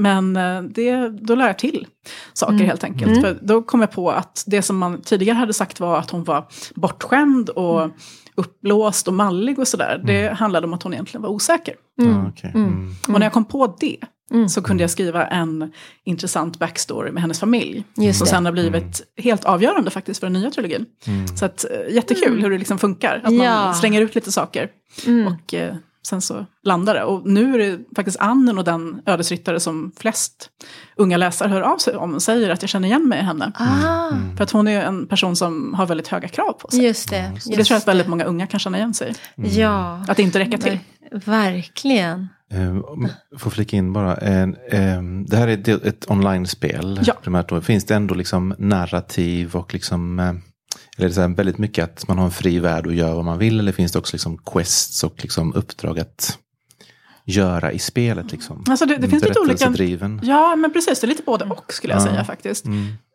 Men eh, det, då lär jag till saker Mm. helt enkelt. För då kom jag på att det som man tidigare hade sagt var att hon var bortskämd och Mm. uppblåst och mallig och sådär. Det handlade om att hon egentligen var osäker. Ja, okej. Mm. Och när jag kom på det så kunde jag skriva en intressant backstory med hennes familj. Just som det. sen har blivit helt avgörande faktiskt för den nya trilogin. Så att, eh, jättekul hur det liksom funkar. Att man Ja. slänger ut lite saker. Och eh, sen så landar det. Och nu är det faktiskt Annen och den ödesryttare som flest unga läsare hör av sig om och säger att jag känner igen mig i henne. Ah, För att hon är en person som har väldigt höga krav på sig. just det. Och Just det tror jag att väldigt det. många unga kan känna igen sig i. Ja, Att inte räcka till. ver- verkligen. Eh, får flika in bara. Eh, eh, det här är ett, online-spel. Ja. Primärt då. Finns det ändå liksom narrativ och liksom eller är det så här väldigt mycket att man har en fri värld och gör vad man vill? Eller finns det också liksom quests och liksom uppdrag att göra i spelet? Liksom? Alltså det, det finns lite olika... Ja, men precis. Det är lite både och skulle jag Ja. säga faktiskt.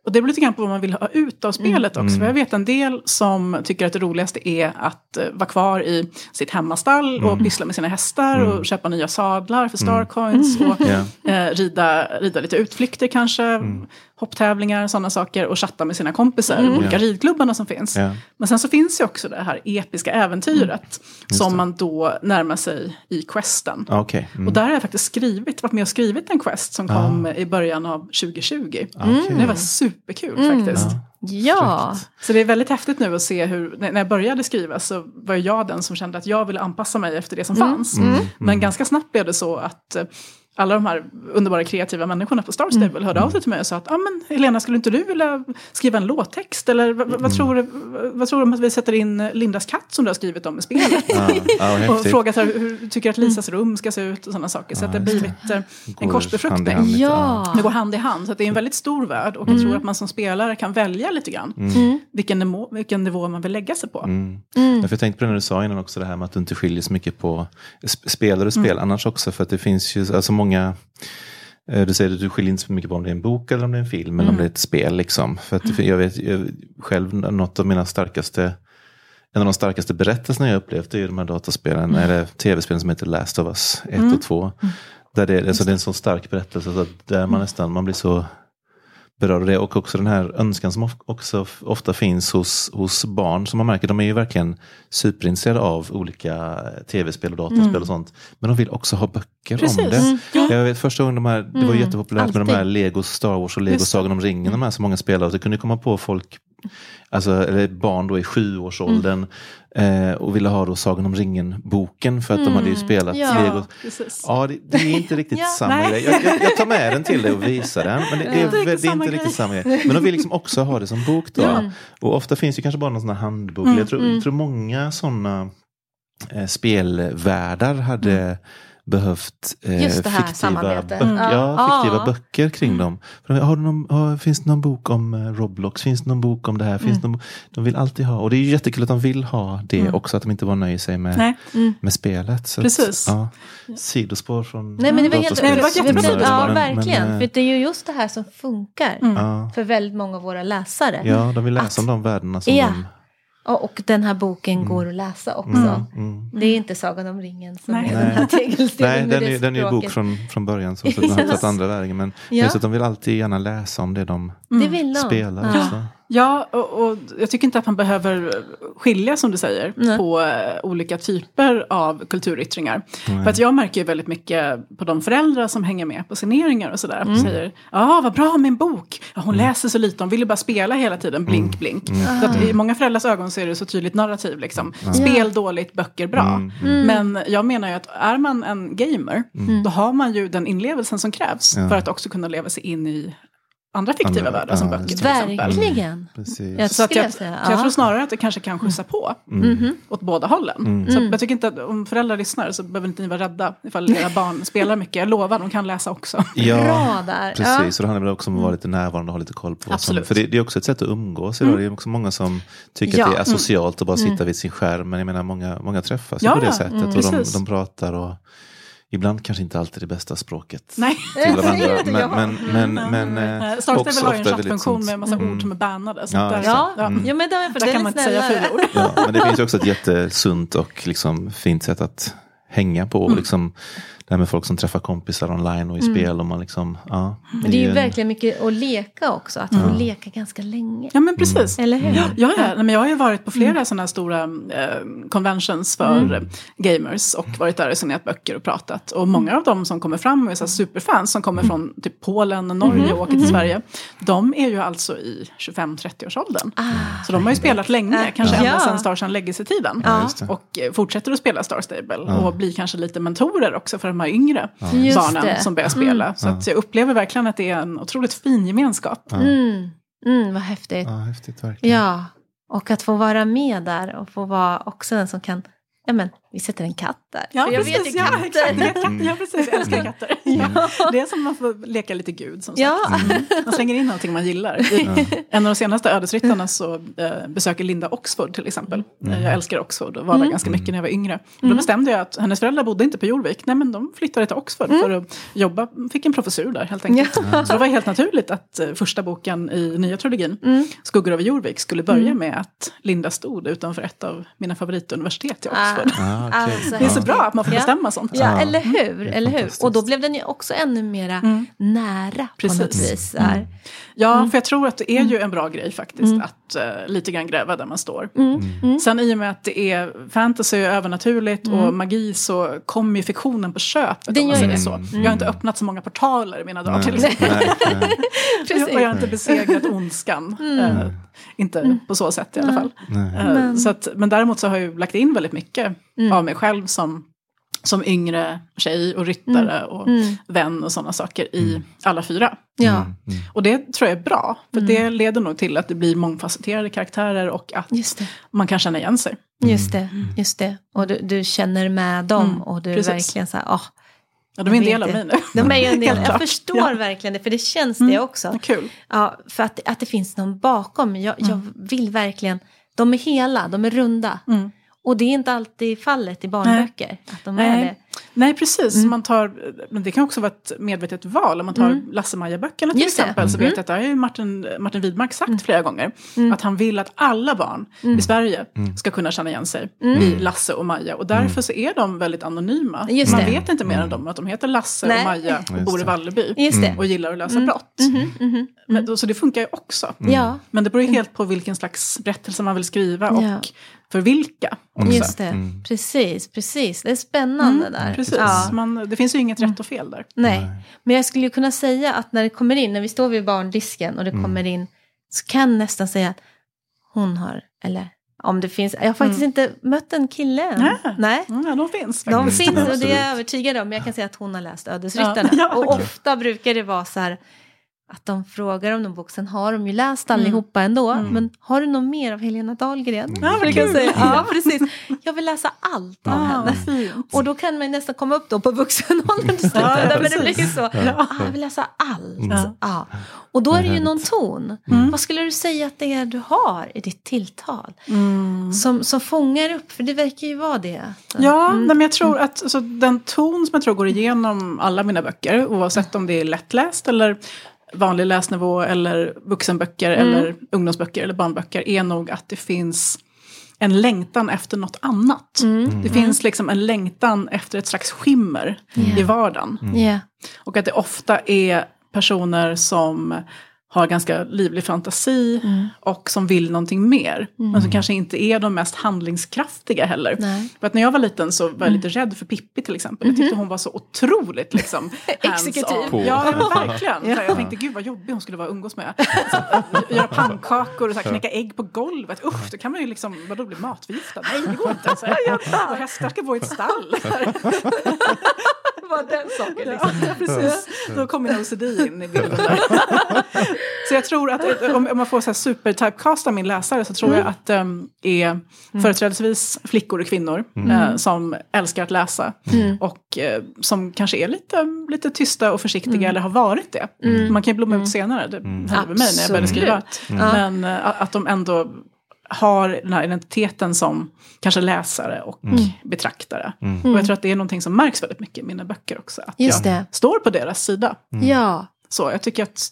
Och det beror lite grann på vad man vill ha ut av spelet också. För jag vet en del som tycker att det roligaste är att eh, vara kvar i sitt hemmastall och pyssla med sina hästar och köpa nya sadlar för starcoins. Och Ja. eh, rida, rida lite utflykter kanske. Hopptävlingar, sådana saker och chatta med sina kompisar, Mm. olika ridklubbarna som finns. Ja. Men sen så finns ju också det här episka äventyret som det. man då närmar sig i questen. Ah, Okej. Mm. Och där har jag faktiskt skrivit, varit med och skrivit en quest som kom i början av 2020. Ah, okej. Det var superkul Mm. faktiskt. Ja. Så det är väldigt häftigt nu att se hur, när jag började skriva så var jag den som kände att jag ville anpassa mig efter det som fanns. Mm. Men ganska snabbt blev det så att eh, alla de här underbara kreativa människorna på Star Stable hörde av sig till mig och sa att ah, men Helena, skulle inte du vilja skriva en låttext? Eller vad, vad, tror, du, vad tror du om att vi sätter in Lindas katt som du har skrivit om i spelet? Ja, ja, och frågat hur du tycker att Lisas rum ska se ut och sådana saker. Så att det har blivit eh, en korsbefruktning. Ja. Det går hand i hand, så att det är en väldigt stor värld och jag tror att man som spelare kan välja lite grann vilken, nivå, vilken nivå man vill lägga sig på. Mm. Ja, för jag tänkte på det när du sa innan också, det här med att du inte skiljer så mycket på sp- spelare och spel annars också. För att det finns ju alltså många, eh, du säger att du skiljer inte så mycket på om det är en bok eller om det är en film eller om det är ett spel. Liksom. För att det- jag vet jag, själv, något av mina starkaste en av de starkaste berättelserna jag upplevt är ju de här dataspelen, eller tv-spelen som heter Last of Us 1 och 2. Där det, alltså det är en så stark berättelse så att där man nästan man blir så berörd av det. Och också den här önskan som också ofta finns hos, hos barn. Som man märker, de är ju verkligen superintresserade av olika tv-spel och dataspel och sånt. Men de vill också ha böcker Precis. om det. Mm. Ja. Jag vet första gången de här, det var ju jättepopulärt med de här alltid. Lego Star Wars och Lego Just. Sagan om ringen, de här som många spelar. Och det kunde komma på folk, alltså, eller barn då i sjuårsåldern eh, och ville ha då Sagan om ringen-boken för att de hade ju spelat Ja. Lego. Ja, det, det är inte riktigt Ja. samma Nej. grej. Jag, jag, jag tar med den till dig och visar den. Men det, det, är, det är inte grej. riktigt samma grej. Men de vill liksom också ha det som bok då. Och ofta finns det kanske bara någon sån här handbok. Jag, tror, jag tror många sådana eh, spelvärldar hade behövt eh, Just det här fiktiva, böcker, Mm. ja, fiktiva Ja. böcker kring dem. Har du någon, har, finns det någon bok om eh, Roblox? Finns det någon bok om det här? Finns det någon, de vill alltid ha, och det är ju jättekul att de vill ha det också, att de inte bara nöjer sig med, Nej. med spelet. Så Precis. Att, ja, sidospår från Nej men det var helt det var jättebra. Ja, verkligen. men, För det är ju just det här som funkar för väldigt många av våra läsare. ja, de vill läsa Att- om de värdena som Ja. de... Och, och den här boken går att läsa också. Mm, mm. Det är inte Sagan om ringen som Nej. är den här tegelstenen Nej, den är, den är ju bok från, från början som så har Yes. tagit andra vägen. Men Ja. just att de vill alltid gärna läsa om det de Det vill de. spelar. Ja. Ja, och, och jag tycker inte att man behöver skilja, som du säger, Nej. på eh, olika typer av kulturyttringar. För att jag märker ju väldigt mycket på de föräldrar som hänger med på signeringar och sådär. Mm. Säger, ja vad bra en bok. Ja, hon läser så lite, hon vill ju bara spela hela tiden, blink blink. Så att i många föräldrars ögon så är det så tydligt narrativ. Liksom. Spel dåligt, böcker bra. Mm. Men jag menar ju att är man en gamer, då har man ju den inlevelsen som krävs Ja. för att också kunna leva sig in i andra fiktiva Andra- världar som ja, böcker till exempel. Verkligen. Precis. Jag Så att skulle jag, säga. så jag ja. tror snarare att det kanske kan skjutsa på åt båda hållen. Så jag tycker inte att om föräldrar lyssnar så behöver inte ni vara rädda ifall era barn spelar mycket. Jag lovar, de kan läsa också. Ja, Bra där. precis. Och det handlar väl också om att vara lite närvarande och ha lite koll på vad som... Absolut. För det, det är också ett sätt att umgås idag. Det är också många som tycker Ja. att det är asocialt att bara sitta vid sin skärm. Men jag menar, många, många träffas Ja, på det ja. sättet. Mm, och de, de pratar och ibland kanske inte alltid det bästa språket Nej. till varandra. Men, men, men, men, Star också Stable har ju en chattfunktion med en massa ord som är bannade. Så Ja, där. Ja, ja. ja men där den kan man inte säga fula ord. Ja, men det finns ju också ett jättesunt och liksom fint sätt att hänga på. Mm. Liksom, det här med folk som träffar kompisar online och i spel. Och man liksom, ja, Men det är ju en- verkligen mycket att leka också. Att få leka ganska länge. Ja men precis. Eller hur? Ja, ja, ja. Nej, men jag har ju varit på flera sådana här stora eh, conventions för eh, gamers och varit där och signerat böcker och pratat. Och många av dem som kommer fram är så här superfans som kommer från typ Polen och Norge och åker till Sverige. De är ju alltså i 25-30-årsåldern. Så de har ju spelat länge, kanske Ja. ända sedan Star Sean Legacy-tiden. Ja. Och eh, fortsätter att spela Star Stable och blir kanske lite mentorer också för de här yngre Just barnen det. som börjar spela. Så att jag upplever verkligen att det är en otroligt fin gemenskap. Mm. Mm, vad häftigt. Ja, häftigt verkligen. Ja, och att få vara med där och få vara också den som kan, ja men vi sätter en katt där. Ja, För jag precis. vet ju ja, katter. exakt. Ja, katter. Ja, precis. Jag älskar katter. Det är som man får leka lite gud, som sagt. Ja, Man slänger in någonting man gillar. I en av de senaste ödesryttarna så eh, besöker Linda Oxford till exempel. Eh, Jag älskar Oxford och var där ganska mycket när jag var yngre. Och då bestämde jag att hennes föräldrar bodde inte på Jorvik. Nej, men de flyttade till Oxford för att jobba, fick en professur där helt enkelt. Så det var helt naturligt att eh, första boken i nya trilogin, Skuggor över Jorvik, skulle börja med att Linda stod utanför ett av mina favorituniversitet i Oxford. Ah, Ah, okej. Alltså, Det är så bra att man får Ja. bestämma sånt. Ja, Ja. eller hur? Är eller hur? Och då blev den ju också ännu mera nära på något Precis. vis. Där. Ja, för jag tror att det är ju en bra grej faktiskt att uh, lite grann gräva där man står. Sen i och med att det är fantasy och övernaturligt och magi så kommer ju fiktionen på köpet. Det gör det. så. Jag har inte öppnat så många portaler i mina dagar till Nej, exempel. nej, nej, Precis. Och jag har inte besegrat ondskan. Eh, inte på så sätt i alla fall. nej. Eh, Så att, men däremot så har jag lagt in väldigt mycket av mig själv som, som yngre tjej och ryttare och vän och sådana saker i alla fyra. Ja, Och det tror jag är bra, för det leder nog till att det blir mångfacetterade karaktärer och att just det. man kan känna igen sig. Just det, just det. Och du, du känner med dem och du är precis. verkligen så här, åh. Ja, de är en del av mig nu. De är ju en del, jag förstår Ja. verkligen det, för det känns det också. Kul. Ja, för att, att det finns någon bakom. Jag, jag vill verkligen, de är hela, de är runda. Mm. Och det är inte alltid fallet i barnböcker. Att de är Nej. det. Nej, precis. Man tar, men det kan också vara ett medvetet val. Om man tar Lasse-Maja-böckerna till Just det. exempel. Så vet jag att det har ju Martin, Martin Widmark sagt flera gånger. Att han vill att alla barn i Sverige ska kunna känna igen sig i Lasse och Maja. Och därför så är de väldigt anonyma. Just Man det. vet inte mer än dem att de heter Lasse Nej. och Maja och bor i Valleby. Just det. Och gillar att lösa brott. Men, då- så det funkar ju också. Ja, Men det beror ju helt på vilken slags berättelse man vill skriva och Ja. För vilka. Också. just det. Precis, precis. Det är spännande där. Precis, Ja. man, det finns ju inget rätt och fel där. Nej, men jag skulle ju kunna säga att när det kommer in, när vi står vid barndisken och det kommer in, så kan jag nästan säga att hon har, eller om det finns, jag har faktiskt inte mött en kille än. Nej. Nej. Mm, ja, de finns De faktiskt. finns och det är jag övertygad om. Jag kan säga att hon har läst Ödesryttarna. Ja, ja, och ofta brukar det vara så här att de frågar om någon bok. Sen har de ju läst allihopa ändå. Men har du något mer av Helena Dahlgren? Ja, vad Det kan säga. Ja, precis. Jag vill läsa allt av Ah, henne. fint. Och då kan man nästan komma upp då på vuxenåldern. till slut. Ja, ja, Därför det blir så. Ah, jag vill läsa allt. Ja. Ja. Och då är det ju någon ton. Vad skulle du säga att det är du har i ditt tilltal? Som, som fångar upp, för det verkar ju vara det. Ja, men jag tror att alltså, den ton som jag tror går igenom alla mina böcker, oavsett om det är lättläst eller vanlig läsnivå eller vuxenböcker eller ungdomsböcker eller barnböcker, är nog att det finns en längtan efter något annat. Det finns liksom en längtan efter ett slags skimmer i vardagen. Och att det ofta är personer som har ganska livlig fantasi Mm. och som vill någonting mer. Men som kanske inte är de mest handlingskraftiga heller. Nej. Mm. För att när jag var liten så var jag lite rädd för Pippi till exempel. Jag tyckte hon var så otroligt liksom Exekutiv. Ja, ja, verkligen. Så Jag tänkte gud vad jobbig hon skulle vara att umgås med. Så, göra pannkakor och så här, knäcka ägg på golvet. Usch, då kan man ju liksom, vadå bli matförgiftad? Nej, det går inte. Så, här, och hästar ska bo i ett stall. Var den saken Ja, precis. Då kommer OCD in i bilden. Så jag tror att eh, om man får så här super min läsare så tror jag att de är företrädesvis flickor och kvinnor eh, som älskar att läsa. Och eh, som kanske är lite, lite tysta och försiktiga eller har varit det. Man kan ju blomma ut senare, det hände med mig när jag började skriva. Men eh, att de ändå har den här identiteten som kanske läsare och betraktare. Och jag tror att det är någonting som märks väldigt mycket i mina böcker också. Att Just jag det. står på deras sida. Ja. Så jag tycker att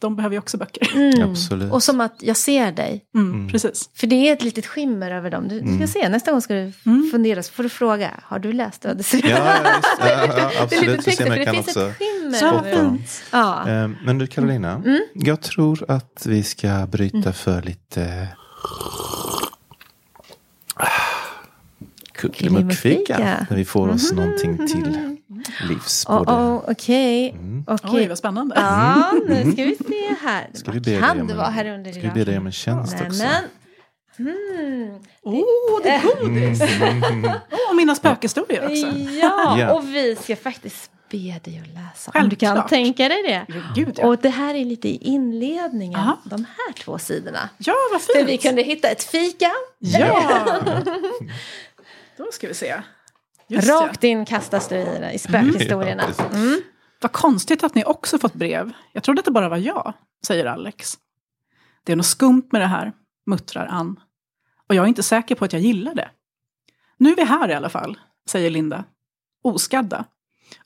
de behöver ju också böcker. Mm. Absolut. Och som att jag ser dig. Mm, Precis. För det är ett litet skimmer över dem. Du ska se, nästa gång ska du fundera så får du fråga. Har du läst Ödesryttarna? Ja, ja, ja, ja, Det är lite absolut. Texter, för det finns också ett skimmer. Så fint. Ja. Eh, Men du Carolina, Mm. jag tror att vi ska bryta för lite kuckelimuckfika. När vi får oss någonting till livs. Oh, Både. oh, Okej. Okej. Oj, vad spännande. Ja, nu ska vi se här. Ska vi be kan en- vara här under Ska vi be dig om en tjänst också? Nämen. Mm. Åh, det är godis! Åh, och mina spökhistorier också. Ja, Ja. och vi ska faktiskt be dig att läsa. Om du kan tänka dig det. Ja, Gud, ja. Och det här är lite i inledningen, Aha. de här två sidorna. ja, vad För fint! vi kunde hitta ett fika. Ja! Då ska vi se. Just Rakt in kastas du i, i spökhistorierna. Precis. Mm. Vad konstigt att ni också fått brev. Jag trodde att det bara var jag, säger Alex. Det är något skumt med det här, muttrar Ann. Och jag är inte säker på att jag gillar det. Nu är vi här i alla fall, säger Linda. Oskadda.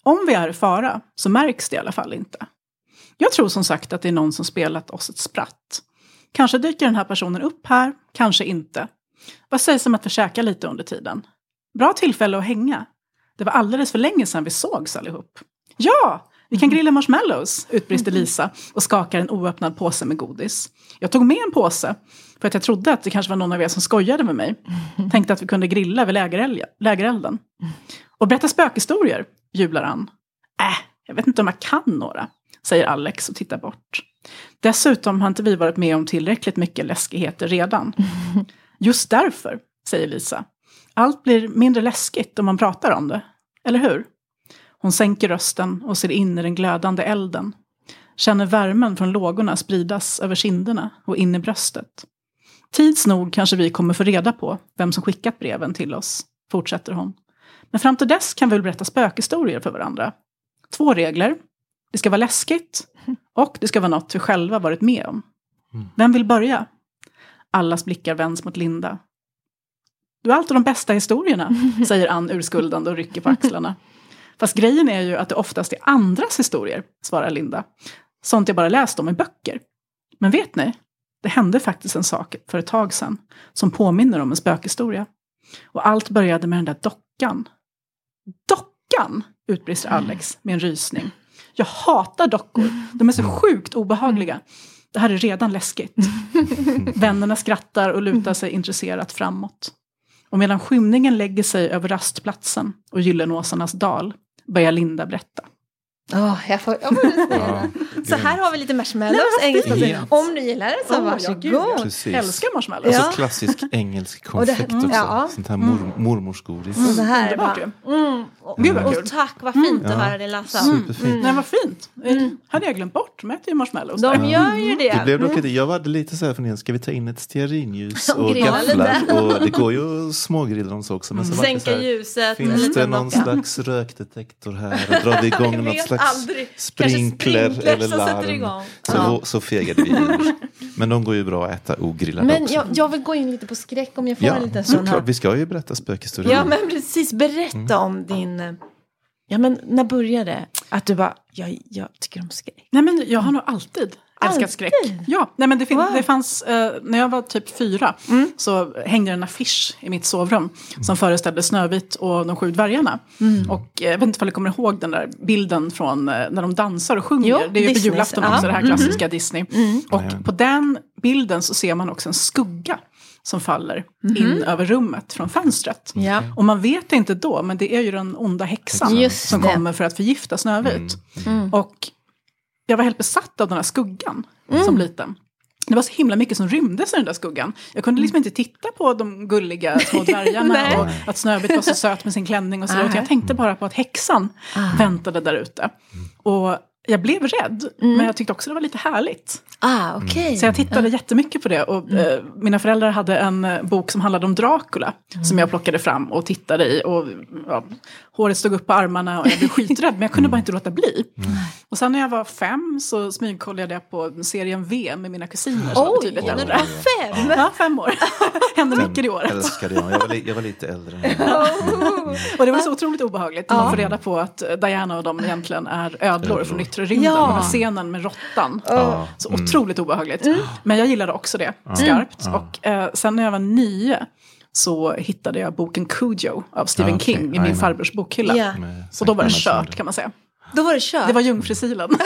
Om vi är i fara så märks det i alla fall inte. Jag tror som sagt att det är någon som spelat oss ett spratt. Kanske dyker den här personen upp här, kanske inte. Vad sägs om att käkar lite under tiden? bra tillfälle att hänga. Det var alldeles för länge sedan vi sågs allihop. Ja, vi kan grilla marshmallows, utbrister Lisa och skakar en oöppnad påse med godis. Jag tog med en påse för att jag trodde att det kanske var någon av er som skojade med mig. Tänkte att vi kunde grilla vid lägerelden. Och berätta spökhistorier, jublar Ann. Äh, jag vet inte om jag kan några, säger Alex och tittar bort. Dessutom har inte vi varit med om tillräckligt mycket läskigheter redan. Just därför, säger Lisa. Allt blir mindre läskigt om man pratar om det, eller hur? Hon sänker rösten och ser in i den glödande elden. Känner värmen från lågorna spridas över kinderna och in i bröstet. Tids nog kanske vi kommer få reda på vem som skickat breven till oss, fortsätter hon. Men fram till dess kan vi väl berätta spökhistorier för varandra. Två regler. Det ska vara läskigt och det ska vara något vi själva varit med om. Vem vill börja? Allas blickar vänds mot Linda. Du har alltid de bästa historierna, säger Ann urskuldande och rycker på axlarna. Fast grejen är ju att det oftast är andras historier, svarar Linda. Sånt jag bara läst om i böcker. Men vet ni? Det hände faktiskt en sak för ett tag sedan som påminner om en spökhistoria. Och allt började med den där dockan. Dockan! utbrister Alex med en rysning. Jag hatar dockor. De är så sjukt obehagliga. Det här är redan läskigt. Vännerna skrattar och lutar sig intresserat framåt. Och medan skymningen lägger sig över rastplatsen och Gyllenåsarnas dal börjar Linda berätta. Åh, jag får, jag får Ja, det. Så här har vi lite marshmallows. engelska. Om du gillar det så ja, varsågod. Precis. Älskar marshmallows. Ja. Alltså klassisk engelsk det- konfekt mm, också. ja. Sånt här mor, mormorsgodis. Och så här Underbart mm, och, Gud, vad kul. och tack, vad fint att Ja. höra dig läsa. Superfint. Nej, vad fint. Eh, Hade jag glömt bort. De äter ju marshmallows. De gör ju det. Det blev dock lite, jag var lite så här funderad, ska vi ta in ett stearinljus Och gafflar? Och det går ju att smågrilla dem så också. Men så det så Sänka här, ljuset. Finns det någon slags rökdetektor här? Och drar vi igång något slags aldrig. Sprinkler sprinkler eller larm? Så, Ja. så fegade vi ur. Men de går ju bra att äta ogrillade Men också. jag, jag vill gå in lite på skräck om jag får ja, en liten såklart. här. Vi ska ju berätta spökhistorier. Ja, men precis. Berätta Mm. om din... eh, Ja, men när började det? Att du bara, jag, jag tycker om skräck. Nej, men jag har nog alltid älskat skräck. Ja, nej, men det, fin- Wow. det fanns, eh, när jag var typ fyra så hängde det en affisch i mitt sovrum som föreställde Snövit och de sju dvärgarna. Och eh, jag vet inte om ni kommer ihåg den där bilden från eh, när de dansar och sjunger. Jo, det är ju på julafton ja. också, det här klassiska Disney. Och på den bilden så ser man också en skugga som faller in över rummet från fönstret. Ja. Och man vet det inte då, men det är ju den onda häxan Just som det. kommer för att förgifta Snövit. Och jag var helt besatt av den här skuggan Mm. som liten. Det var så himla mycket som rymdes i den där skuggan. Jag kunde liksom inte titta på de gulliga små dvärgarna och att Snövit var så söt med sin klänning och så. Jag tänkte bara på att häxan Ah. väntade där ute. Och jag blev rädd, Mm. men jag tyckte också det var lite härligt. Ah, okej. Så jag tittade jättemycket på det. Och, Mm. eh, mina föräldrar hade en eh, bok som handlade om Dracula. Mm. Som jag plockade fram och tittade i. Och, ja, håret stod upp på armarna och jag blev skiträdd. Men jag kunde bara inte låta bli. Mm. Och sen när jag var fem så smygkollade jag på serien V med mina kusiner. som var Oj, betydligt när du äldre. var fem? Ja, fem år. Hände mycket det året. Älskade jag. Jag var, li- jag var lite äldre. än Och det var så otroligt obehagligt. när Man får reda på att Diana och de egentligen är ödlor från yttre rymden. Ja. Den här scenen med råttan. Ja. Så otroligt obehagligt. Men jag gillade också det skarpt. Ja. Och eh, sen när jag var nio så hittade jag boken Cujo av Stephen Ja, okej. King i min farbrors bokhylla. Med Och då var det kört kan man säga. Då var det kört. Det var jungfrusilen.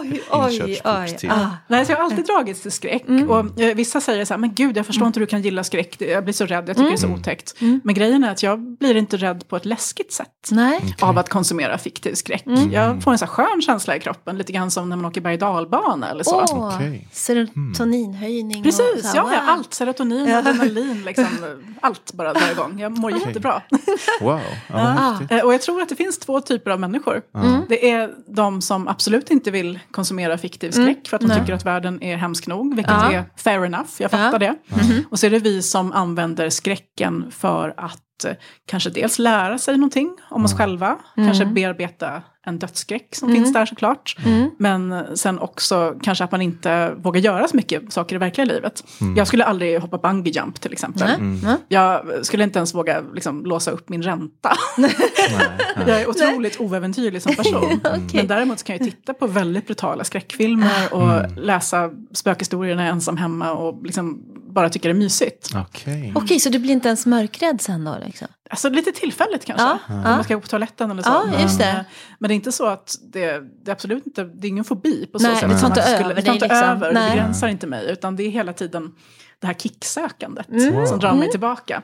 Oj, oj, oj. Ah. Nej, så jag har alltid dragits till skräck. Och eh, vissa säger så här, men gud jag förstår inte hur du kan gilla skräck. Jag blir så rädd, jag tycker det är så otäckt. Men grejen är att jag blir inte rädd på ett läskigt sätt. Nej. Av att konsumera fiktiv skräck. Jag får en så här skön känsla i kroppen, lite grann som när man åker berg dalbana eller så. Åh, Okej. serotoninhöjning. Precis, ja, wow. allt. Serotonin, adrenalin, liksom, allt bara drar igång. Jag mår jättebra. Wow, ja. Eh, Och jag tror att det finns två typer av människor. Det är de som absolut inte vill konsumera fiktiv skräck för att de Nej. tycker att världen är hemsk nog, vilket Ja. är fair enough, jag fattar Ja. det. Och så är det vi som använder skräcken för att eh, kanske dels lära sig någonting om oss själva, kanske bearbeta en dödsskräck som finns där såklart. Men sen också kanske att man inte vågar göra så mycket saker i verkliga livet. Jag skulle aldrig hoppa bungee jump till exempel. Nej. Nej. Jag skulle inte ens våga liksom, låsa upp min ränta. Nej, nej. Jag är otroligt oäventyrlig som person. Men däremot så kan jag titta på väldigt brutala skräckfilmer och läsa spökhistorier när jag är ensam hemma och liksom bara tycka det är mysigt. Okej. Okej, så du blir inte ens mörkrädd sen då? Liksom? Alltså lite tillfälligt kanske. Ja, Om man ska gå på toaletten eller så. Ja, just det. eh, men det är inte så att det, det är absolut inte, det är ingen fobi på så Nej, sätt. det tar inte över det tar inte liksom. över, Nej. det begränsar inte mig. Utan det är hela tiden det här kicksökandet Mm. som drar mig tillbaka.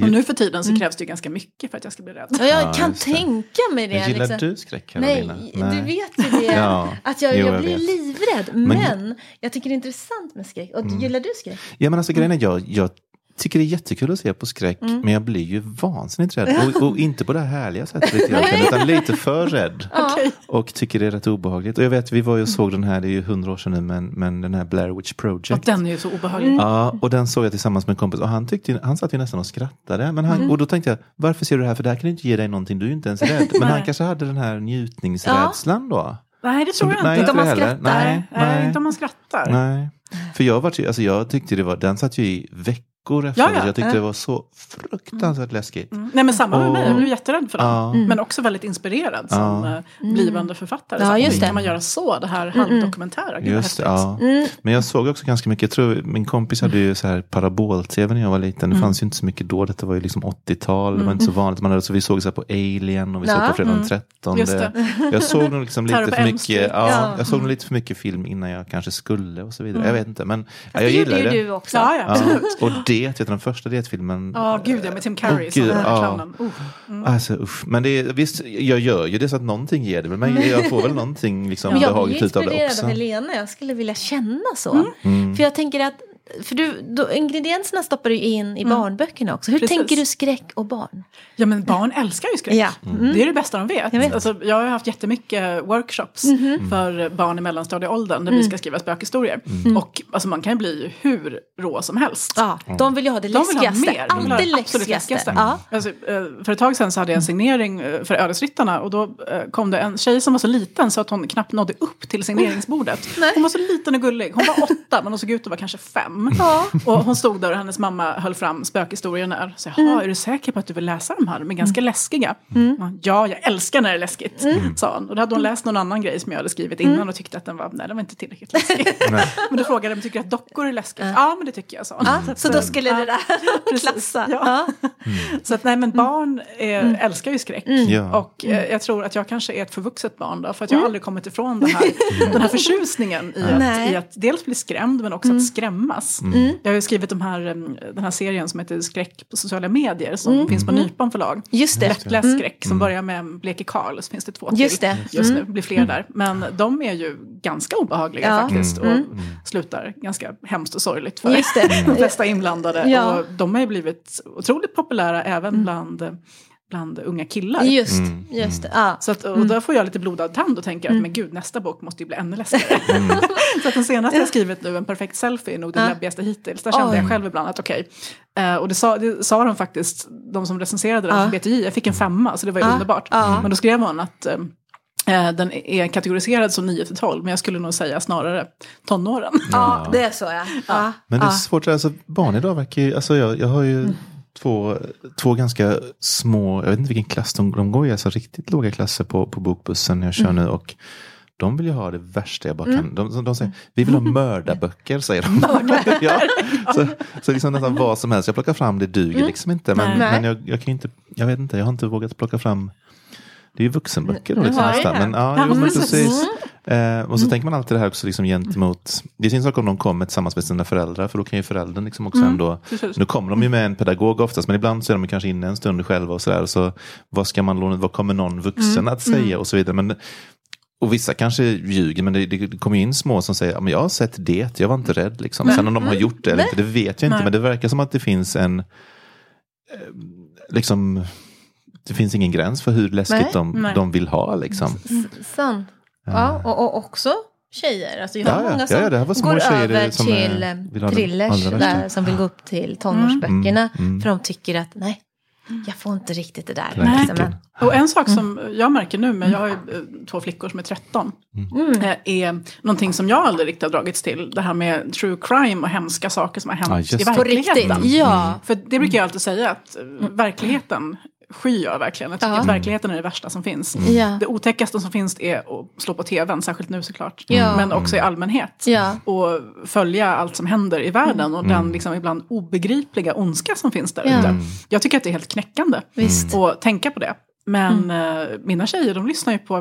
Och nu för tiden så krävs det ju ganska mycket för att jag ska bli rädd. Ja, jag Ja, kan det. tänka mig det. Men Gillar liksom. du skräck Carolina? Nej, du vet ju det. Ja. Att jag, Jo, jag jag blir vet. livrädd. Men, jag tycker det är intressant med skräck. Och gillar du skräck? Ja men alltså grejen är jag, jag tycker det är jättekul att se på skräck Mm. men jag blir ju vansinnigt rädd. Och, och inte på det här härliga sättet egentligen, utan lite för rädd. Och tycker det är rätt obehagligt. Och jag vet, vi var ju och såg den här, det är ju hundra år sedan nu, men, men den här Blair Witch Project. Och den är ju så obehaglig. Ja, och den såg jag tillsammans med en kompis och han, tyckte, han satt ju nästan och skrattade. Men han, Mm. Och då tänkte jag, varför ser du det här? För det här kan inte ge dig någonting, du är ju inte ens rädd. Men han kanske hade den här njutningsrädslan då. Nej, det tror jag Nej, inte. inte om man skrattar. Nej, Nej, nej. inte om man skrattar. Nej. För jag, var, alltså jag tyckte det var, den satt ju i veckor efter. Ja, ja. Jag tyckte det var så fruktansvärt läskigt. Mm. Nej men samma med Och- mig, jag blev jätterädd för den. Ja. Men också väldigt inspirerad som eh, blivande författare. Ja, Så, just det. Kan man göra så? Det här halvdokumentära, gud vad Just det, ja. Mm. Men jag såg också ganska mycket, jag tror min kompis hade ju så här parabol-tv när jag var liten. Mm. Det fanns ju inte så mycket då, detta var ju liksom 80-tal, det var inte så vanligt. Man hade, så vi såg så här på Alien och vi såg Ja. på fredag den 13. Just det. Jag såg nog liksom lite för mycket, ja, Ja. jag såg nog lite för mycket film innan jag kanske skulle och så vidare. Jag vet inte, men ja, Det jag gjorde gillar ju det. du också. Det, vet du, den första det-filmen. Ja, gud ja, med Tim Curry Åh, som gud, den här ja. clownen. Oh. Alltså usch, men det är, visst, jag gör ju det så att någonting ger det väl, men jag får väl någonting liksom jag blir behagligt ju ut av det inspirerad också. av Helena. Jag skulle vilja känna så. Mm. För jag tänker att för du, då, ingredienserna stoppar du in i barnböckerna också. Hur Precis. tänker du skräck och barn? Ja men barn älskar ju skräck. Ja. Mm. Det är det bästa de vet. Jag vet. Alltså, jag har haft jättemycket workshops Mhm. för barn i mellanstadieåldern där Mm. vi ska skriva spökhistorier. Och alltså, man kan ju bli hur rå som helst. Ja, de vill ju ha det De vill ha läskigaste. mer. De vill ha Alltid det absolut läskigaste. läskigaste. Ja. Alltså, eh, för ett tag sedan så hade jag en signering eh, för Ödesryttarna och då eh, kom det en tjej som var så liten så att hon knappt nådde upp till signeringsbordet. Hon var så liten och gullig. Hon var åtta men hon såg ut att vara kanske fem. Ja. Och hon stod där och hennes mamma höll fram spökhistorierna. Så Mm. jaha, är du säker på att du vill läsa de här? De är ganska läskiga. Ja, jag älskar när det är läskigt, Mm. sa hon. Och då hade hon läst någon annan grej som jag hade skrivit innan och tyckte att den var, nej den var inte tillräckligt läskig. men då frågade de, tycker du att dockor är läskigt? Ja, men det tycker jag, sa hon. Ja, så då skulle det där klassa. Ja. Ja. Så att nej men barn eh, älskar ju skräck. Ja. Och eh, jag tror att jag kanske är ett förvuxet barn då. För att jag har aldrig kommit ifrån det här, den här förtjusningen i att, i att dels bli skrämd men också att skrämmas. Jag har ju skrivit de här, eh, den här serien som heter Skräck på sociala medier som finns på Nypon förlag. Just det. Lättläst skräck som börjar med Bleke Karl, så finns det två Just till det. just nu, blir fler där. Men de är ju ganska obehagliga Ja. faktiskt och slutar ganska hemskt och sorgligt för Just det. de flesta inblandade. Ja. Och de har ju blivit otroligt populära även bland, bland unga killar. Just, Mm. just det. Ja. Så att, och då får jag lite blodad tand och tänker att men gud nästa bok måste ju bli ännu läskigare. så att den senaste jag skrivit nu, En perfekt selfie, är nog den Ja. läbbigaste hittills. Där kände Oj. jag själv ibland att okej. Eh, och det sa, det sa de faktiskt, de som recenserade den Ja. på BTJ, jag fick en femma så det var ju Ja. underbart. Ja. Men då skrev hon att eh, den är kategoriserad som 9 till 12, men jag skulle nog säga snarare tonåren. ja, det är så ja. ja. Men det är ja. svårt, alltså barn idag verkar ju, alltså jag, jag har ju två, två ganska små, jag vet inte vilken klass de, de går i, alltså riktigt låga klasser på, på bokbussen jag kör nu och de vill ju ha det värsta jag bara kan. De, de säger, vi vill ha mördarböcker, säger de. ja, så, så liksom nästan vad som helst, jag plockar fram, det duger liksom inte. Men, men jag, jag kan inte, jag vet inte, jag har inte vågat plocka fram det är ju vuxenböcker jag nästan. det. Men, ja, jo, men precis. precis. Eh, och så tänker man alltid det här också liksom gentemot, det är sin sak om de kommer tillsammans med sina föräldrar, för då kan ju föräldern liksom också ändå, precis. nu kommer de ju med en pedagog oftast, men ibland så är de kanske inne en stund själva och sådär, så vad ska man låna, vad kommer någon vuxen att säga och så vidare. Men, och vissa kanske ljuger, men det, det kommer ju in små som säger, men jag har sett det, jag var inte rädd. Liksom. Sen om de har gjort det eller inte, det vet jag inte, Nej. men det verkar som att det finns en, eh, liksom, det finns ingen gräns för hur läskigt Nej. de, Nej. de vill ha. Liksom. Sant. Ja, och, och också tjejer. Alltså jag har Ja, ja. många Ja, som ja, det här var små går över som, till eh, eh, vill ha den thrillers, där, som vill gå upp till tonårsböckerna. Mm, mm. För de tycker att nej, jag får inte riktigt det där. Nej. Liksom, men, Och en sak som jag märker nu, men jag har ju eh, två flickor som är 13, Mm. eh, är någonting som jag aldrig riktigt har dragits till. Det här med true crime och hemska saker som har hänt Ja, just i verkligheten. riktigt, ja. För det brukar jag alltid säga att eh, verkligheten skyr jag verkligen. Jag tycker Ja. att verkligheten är det värsta som finns. Ja. Det otäckaste som finns är att slå på tvn, särskilt nu såklart. Ja. Men också i allmänhet. Ja. Och följa allt som händer i världen och den liksom ibland obegripliga ondska som finns där Ja. ute. Jag tycker att det är helt knäckande Visst. att tänka på det. Men eh, mina tjejer de lyssnar ju på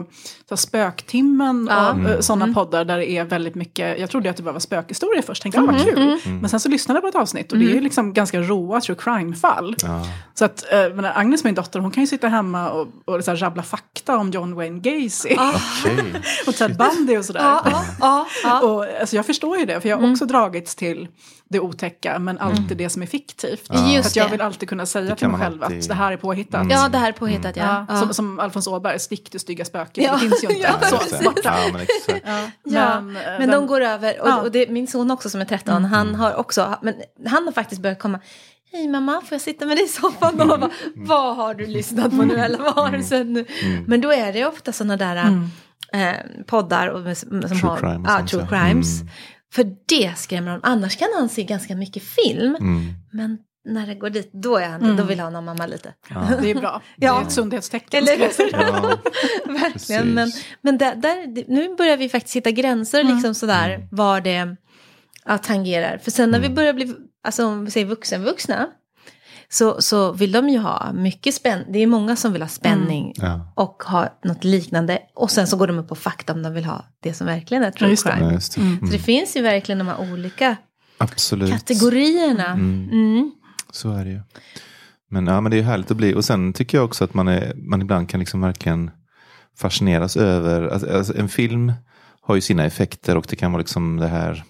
så här, Spöktimmen Ja. och sådana poddar där det är väldigt mycket, jag trodde att det bara var spökhistorier först, tänkte jag vad kul. Men sen så lyssnade jag på ett avsnitt och det är liksom ganska råa true crime-fall. Ja. Så att eh, men Agnes, min dotter, hon kan ju sitta hemma och, och så här, rabbla fakta om John Wayne Gacy. Okej. och Ted Bundy och sådär. Ja, ja. Och, alltså, jag förstår ju det, för jag har också dragits till det otäcka, men alltid det som är fiktivt. Just För att jag vill alltid kunna säga till mig själv alltid- att det här är påhittat. Ja, det här är påhittat ja. Ja, ja. Som, som Alfons Åberg, stick du stygga spöke, Ja. det finns ju inte. Ja, så, borta. Ja, men exakt. Ja, Men, men, eh, de går över. Och, Ja. och det, min son också som är 13, han har också, men han har faktiskt börjat komma. Hej mamma, får jag sitta med dig i soffan? Och bara, vad har du lyssnat på nu? Eller vad har du sett nu? Men då är det ofta sådana där eh, poddar och, som True har crime ja, sånt, true ja. crimes. För det skrämmer honom. Annars kan han se ganska mycket film. Mm. Men när det går dit, då, är han, då vill han ha mamma lite. Det är bra, Ja. det är ett sundhetstecken. Eller. Ja, Verkligen. Men, Precis. men där, där, nu börjar vi faktiskt hitta gränser liksom sådär, var det ja, tangerar. För sen när vi börjar bli, alltså om vi säger vuxenvuxna, så, så vill de ju ha mycket spänning. Det är många som vill ha spänning Ja. och ha något liknande. Och sen så går de upp på fakta om de vill ha det som verkligen är true Ja, just det. crime. Ja, just det. Så det finns ju verkligen de här olika Absolut. kategorierna. Mm. Så är det ju. Men, ja, men det är härligt att bli. Och sen tycker jag också att man, är, man ibland kan liksom verkligen fascineras över. Alltså, alltså, en film har ju sina effekter och det kan vara liksom det här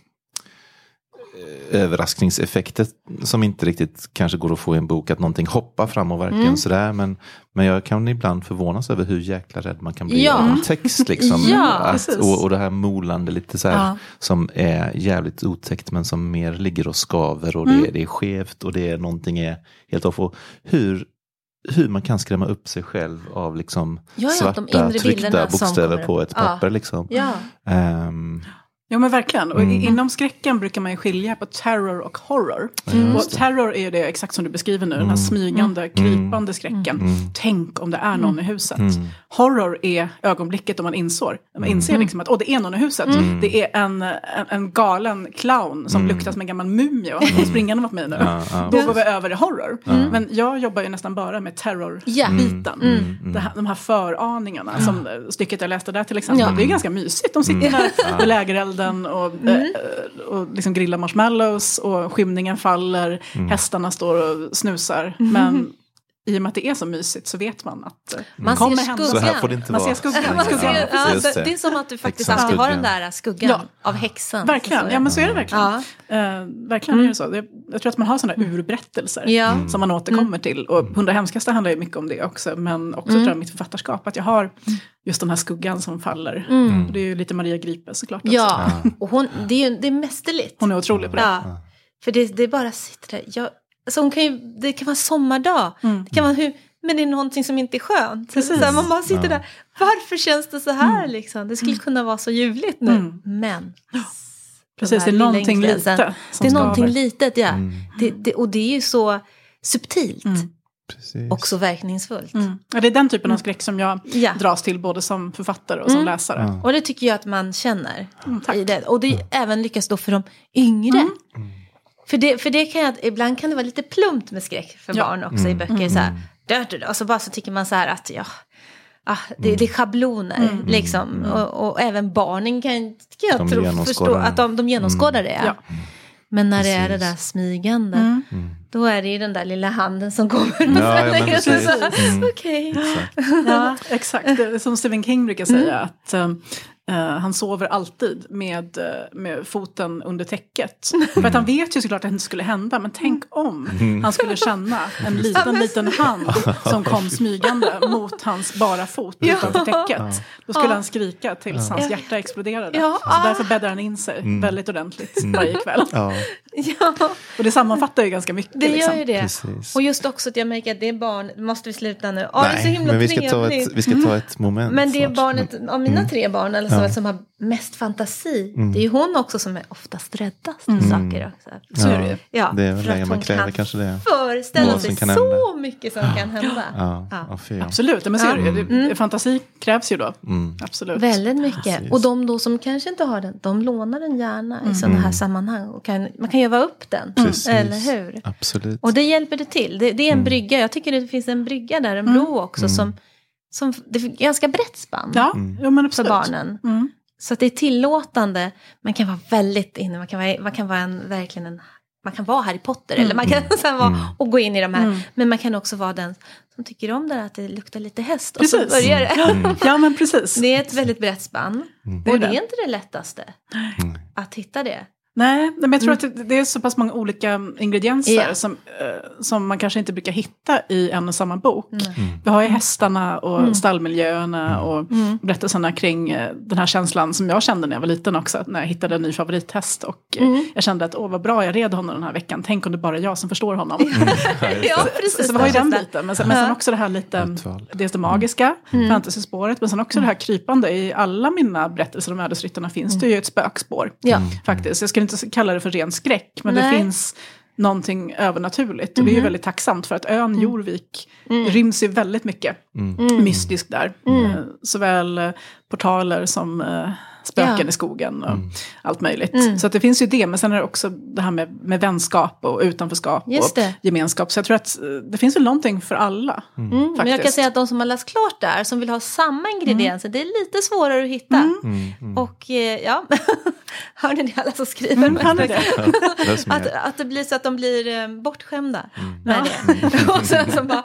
överraskningseffektet som inte riktigt kanske går att få i en bok. Att någonting hoppar fram och verkligen Mm. sådär. Men, men jag kan ibland förvånas över hur jäkla rädd man kan bli Ja. av en text. Liksom. Ja, att, och, och det här molande lite så här, Ja. som är jävligt otäckt men som mer ligger och skaver och Mm. det, det är skevt och det är någonting är helt off. Och hur, hur man kan skrämma upp sig själv av liksom Ja, ja, svarta tryckta bokstäver på ett papper. Liksom. Ja. Ja men verkligen. Och Mm. inom skräcken brukar man ju skilja på terror och horror. Och terror är ju det exakt som du beskriver nu, den här smygande, krypande skräcken. Tänk om det är någon i huset. Horror är ögonblicket då man insår, man inser liksom att åh, det är någon i huset. Det är en, en, en galen clown som luktar som en gammal mumie och han springande mot mig nu. Ja, ja. Då går vi över i horror. Men jag jobbar ju nästan bara med terrorbiten. Det här, de här föraningarna, som eh, stycket jag läste där till exempel. Ja. Det är ganska mysigt. De sitter där vid lägerelden och, Mm. eh, och liksom grillar marshmallows och skymningen faller, hästarna står och snusar. Mm. Men i och med att det är så mysigt så vet man att eh, Man kommer ser hända. så här skuggan. får det inte Man vara. ser skuggan. Man skuggan. ser, ja, det. det. är som att du faktiskt alltid har den där skuggan Ja. av häxan. Verkligen, Så- ja men så är det verkligen. Ja. Eh, verkligen är det så. Jag, jag tror att man har sådana urberättelser Ja. Mm. som man återkommer till. Och Hundra hemskaste handlar ju mycket om det också. Men också tror jag mitt författarskap, att jag har just den här skuggan som faller. Det är ju lite Maria Gripe såklart. också. Ja, och hon, det är ju det är mästerligt. Hon är otrolig på det. Ja, för det, det bara sitter där. Jag, alltså hon kan ju, det kan vara sommardag, Mm. det kan vara hur, men det är någonting som inte är skönt. Så här, man bara sitter där, varför känns det så här liksom? Det skulle kunna vara så ljuvligt nu, Mm. men. Precis, de det är någonting lilla lite ingredienserna. som Det är någonting litet, ja. Mm. Det, det, och det är ju så subtilt Mm. precis. och så verkningsfullt. Mm. Ja, det är den typen av skräck som jag Ja. dras till både som författare och som läsare. Ja. Och det tycker jag att man känner. Mm, tack. i det. Och det även lyckas då för de yngre. För, det, för det kan jag, ibland kan det vara lite plumpt med skräck för Ja. barn också i böcker. Så här, dö, dö, dö. Och så bara så tycker man så här att ja, ah, det, det är schabloner liksom. Och, och även barnen kan, kan jag De tro, förstå att de, de genomskådar det. Ja. Men när det är det Precis. där smygande, Mm. då är det ju den där lilla handen som kommer. Ja, ja, precis. Mm. Okej. Ja, exakt. Det är som Stephen King brukar säga att eh, eh, han sover alltid med, eh, med foten under täcket. För att han vet ju såklart att det inte skulle hända, men tänk om han skulle känna en liten, liten hand som kom smygande mot hans bara fot utanför täcket. Då skulle han skrika tills hans hjärta exploderade. Ja. Så därför bäddar han in sig väldigt ordentligt varje kväll. Ja, Ja, Och det sammanfattar ju ganska mycket. det liksom. gör ju det. precis. Och just också att jag märker att det är barn, måste vi sluta nu? Ja, det är så Nej, himla men vi ska, ta ett, vi ska ta ett moment Men det är barnet, av mina tre barn, eller som, Ja. som har mest fantasi, Mm. det är ju hon också som är oftast räddast för Mm. saker också. Så är det ju. Ja, Det är väl att man hon kräver kan kanske det. föreställa sig så mycket som kan hända. Ja, Ja. ja. ja. Absolut, men det ju. Mm. Fantasi krävs ju då. Mm. Absolut. Väldigt mycket. Precis. Och de då som kanske inte har den, de lånar den gärna Mm. i sådana här sammanhang. Och kan, man kan ju öva upp den, Precis. eller hur? Absolut. Och det hjälper det till. Det, det är en Mm. brygga. Jag tycker det finns en brygga där, en bro också, Mm. som, som det är ganska brett spann Ja, Mm. men för barnen. Mm. Så att det är tillåtande. Man kan vara väldigt inne, man kan vara, man kan vara en, verkligen en man kan vara Harry Potter eller man kan så här vara, Mm. och gå in i de här. Mm. Men man kan också vara den som tycker om det där att det luktar lite häst. Och så Precis. börjar det. Mm. Ja, men precis. Det är ett väldigt brett spann. Mm. och det det. är inte det lättaste Mm. att hitta det. Nej, men jag tror att det, är så pass många olika ingredienser Ja. som, eh, som man kanske inte brukar hitta i en och samma bok. Mm. Vi har ju hästarna och Mm. stallmiljöerna och Mm. berättelserna kring eh, den här känslan som jag kände när jag var liten också. När jag hittade en ny favorithäst och eh, Mm. jag kände att åh vad bra jag red honom den här veckan. Tänk om det bara är jag som förstår honom. Ja, precis. Så vi har ju den biten. Men sen, men sen också det här lite, dels det magiska, Mm. fantasyspåret, men sen också det här krypande. I alla mina berättelser om ödesryttarna finns det ju ett spökspår. Faktiskt. Jag skulle inte kalla det för ren skräck, men Nej. det finns någonting övernaturligt. Och det är ju väldigt tacksamt för att ön Jorvik ryms ju väldigt mycket Mm. mystiskt där. Eh, Såväl eh, portaler som eh, spöken Ja. i skogen och Mm. allt möjligt. Mm. Så att det finns ju det, men sen är det också det här med, med vänskap och utanförskap Just och det. gemenskap. Så jag tror att eh, det finns väl någonting för alla. Mm, men jag kan säga att de som har läst klart där, som vill ha samma ingredienser, det är lite svårare att hitta. Mm. Mm. Och eh, ja, hör ni det alla som skriver? Mm, det? Som Att, att det blir så att de blir eh, bortskämda Mm. med det. Och sen så bara,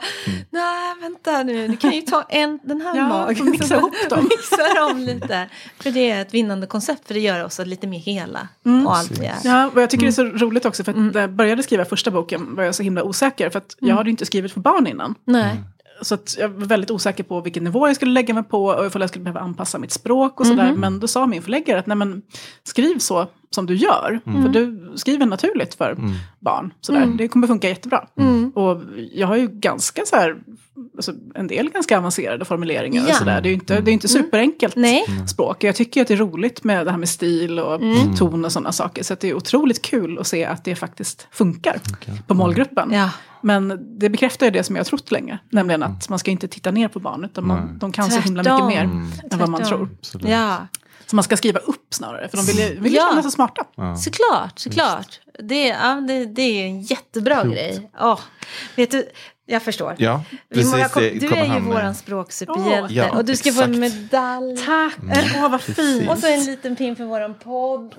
nej vänta nu, du kan ju ta en, den här Ja, magen. mixa ihop dem. Mixar om lite. För det är ett vinnande koncept, för det gör oss lite mer hela. Mm. Och allt det är. Ja, och jag tycker det är så Mm. roligt också, för att när jag började skriva första boken var jag så himla osäker, för att jag Mm. hade ju inte skrivit för barn innan. Nej. Så att jag var väldigt osäker på vilken nivå jag skulle lägga mig på och ifall jag skulle behöva anpassa mitt språk och sådär. Mhm. Men då sa min förläggare att nej men skriv så som du gör. För du skriver naturligt för Mm. barn. Sådär. Mm. Det kommer funka jättebra. Mm. Och jag har ju ganska så här, alltså en del ganska avancerade formuleringar och Ja. sådär. Det är ju inte, det är inte superenkelt Nej. språk. Jag tycker att det är roligt med det här med stil och Mm. ton och sådana saker. Så att det är otroligt kul att se att det faktiskt funkar Okej. på målgruppen. Ja. Men det bekräftar ju det som jag har trott länge. Nämligen att man ska inte titta ner på barn. Utan man, de kan så himla Tvärtom. mycket mer Mm. än vad man Tvärtom. tror. Absolut. ja. Så man ska skriva upp snarare. För de vill ju, vill ju Ja. känna sig smarta. Ja. Såklart, såklart. Det, ja, det, det är en jättebra Klokt. grej. Åh, vet du, jag förstår. Ja, precis. jag kom, du är ju våran språksuperhjälte. Ja, och du ska få en exakt. medalj. Tack! Åh, vad fint! Och så en liten pin för våran podd.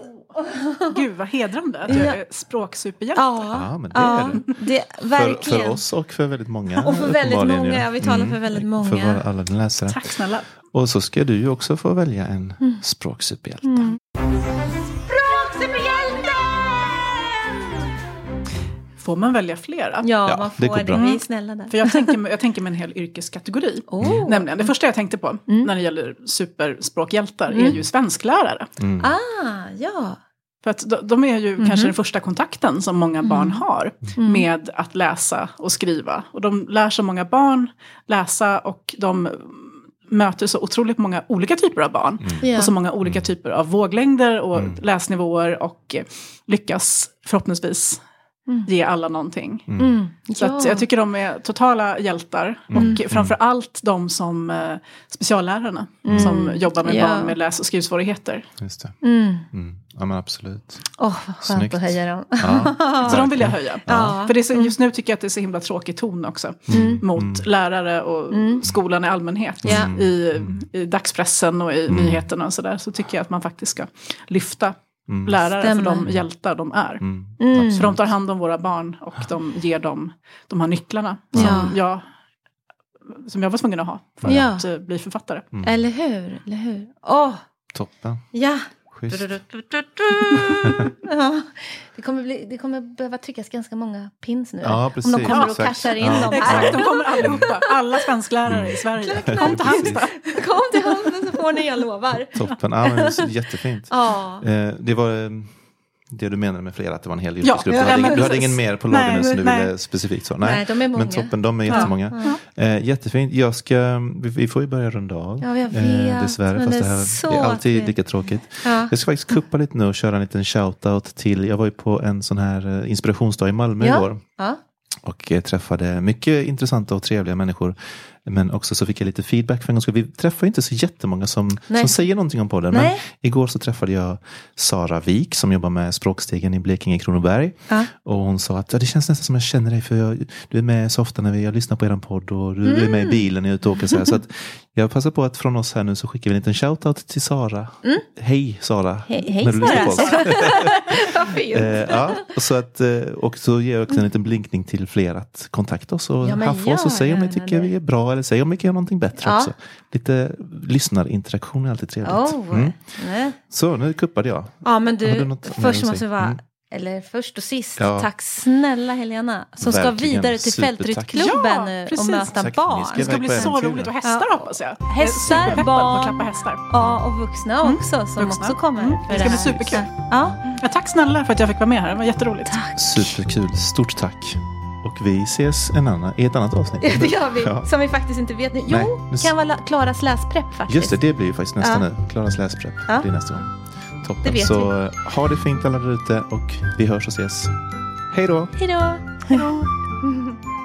Gud, vad hedrande att jag Ja. är språksuperhjälte. Ja, Ja, men det ja, är det. det. För, Verkligen. för oss och för väldigt många. Och för väldigt många, ja. vi talar för väldigt många. För våra, alla läsare. Tack snälla. Och så ska du ju också få välja en språksuperhjälte. Mm. Får man välja flera? Ja, Ja, man det får går det. bra. Vi är snälla där. För jag tänker, jag tänker mig en hel yrkeskategori. Oh. Nämligen, det första jag tänkte på Mm. när det gäller superspråkhjältar är Mm. ju svensklärare. Mm. Ah, ja. För att de, de är ju Mhm. kanske den första kontakten som många barn har Mm. med att läsa och skriva. Och de lär så många barn läsa och de möter så otroligt många olika typer av barn. Ja. Och så många olika typer av våglängder och Mm. läsnivåer och lyckas förhoppningsvis Mm. Ge alla någonting. Mm. Så att jag tycker de är totala hjältar. Mm. Och framför allt de som eh, speciallärarna Mm. som jobbar med Ja. barn med läs och skrivsvårigheter. Just det. Mm. Mm. Ja men absolut. Åh, vad skönt Snyggt. att höja dem. Ja, Så de vill jag höja. Ja. För det är så, just nu tycker jag att det är så himla tråkig ton också. Mm. Mot Mm. lärare och Mm. skolan i allmänhet. Ja. I, I dagspressen och i Mm. nyheterna och sådär. Så tycker jag att man faktiskt ska lyfta Mm. lärare Stämmer. för de hjältar de är. Mm. Mm. För de tar hand om våra barn och de ger dem de här nycklarna. Ja. Som, jag, som jag var tvungen att ha för Ja. att eh, bli författare. Eller hur? Eller hur? Åh, Toppen. ja. Schysst. ja. Det, kommer bli, det kommer behöva tryckas ganska många pins nu. Ja, Om precis. de kommer och Exakt. cashar in Ja. dem Exakt, de kommer allihopa. Alla svensklärare i Sverige. Kom till Halmstad. Kom till så får ni, jag lovar. Toppen. Ja, men är jättefint. Ja. Eh, det var, eh, det du menade med flera, att det var en hel Ja, yrkesgrupp. ja, du hade, du hade ingen mer på lager Nej, nu som du nej. ville specifikt så? Nej, de är många. Men toppen, de är jättemånga. Eh, jättefint. Jag ska, vi, vi får ju börja runda av. Ja, jag vet. Eh, dessvärre, fast det det är här så är alltid lika tråkigt. Ja. Jag ska faktiskt kuppa lite nu och köra en liten shout-out till, jag var ju på en sån här eh, inspirationsdag i Malmö Ja. igår. Ja. Och eh, träffade mycket intressanta och trevliga människor. Men också så fick jag lite feedback för en skull. Vi träffar inte så jättemånga som, Nej. som säger någonting om podden. Men Nej. igår så träffade jag Sara Wik som jobbar med Språkstegen i Blekinge Kronoberg. Ja. Och hon sa att ja, det känns nästan som jag känner dig för jag, du är med så ofta när vi, jag lyssnar på er podd och du är Mm. med i bilen när jag är ute och åker. Så, här. så att jag passar på att från oss här nu så skickar vi en liten shoutout till Sara. Hej Sara! Mm. Hej, hej när du lyssnar på Sara! oss. Vad fint. Eh, ja, och så att, eh, och så ger jag också en liten blinkning till fler att kontakta oss och Ja, men haffa oss och säga om ni tycker det. vi är bra eller säga om vi kan göra någonting bättre Ja. också. Lite lyssnarinteraktion är alltid trevligt. Oh, Mm. Så nu kuppade jag. Ja men du, du först måste säga? vara, Mm. eller först och sist, Ja. tack snälla Helena. Som ska Verkligen, vidare till. Fältryttklubben Ja, nu och möta Tack, barn. ska Det ska bli så roligt och hästar Ja. hoppas jag. Hästar, barn. klappa hästar. Ja, och vuxna också som Vuxna. också kommer. Mm, det ska bli superkul. Ja, Ja, tack snälla för att jag fick vara med här, det var jätteroligt. Superkul, stort tack. Och vi ses en annan, i ett annat avsnitt. Ja, Det gör vi, ja. som vi faktiskt inte vet nu. Jo, Nej, kan vara Klaras läsprepp faktiskt. Just det, det blir ju faktiskt nästa ja. nu. Klaras läsprepp ja. blir nästa gång. Toppen. Det vet Så vi. ha det fint alla där ute och vi hörs och ses. Hej då. Hej då. Hej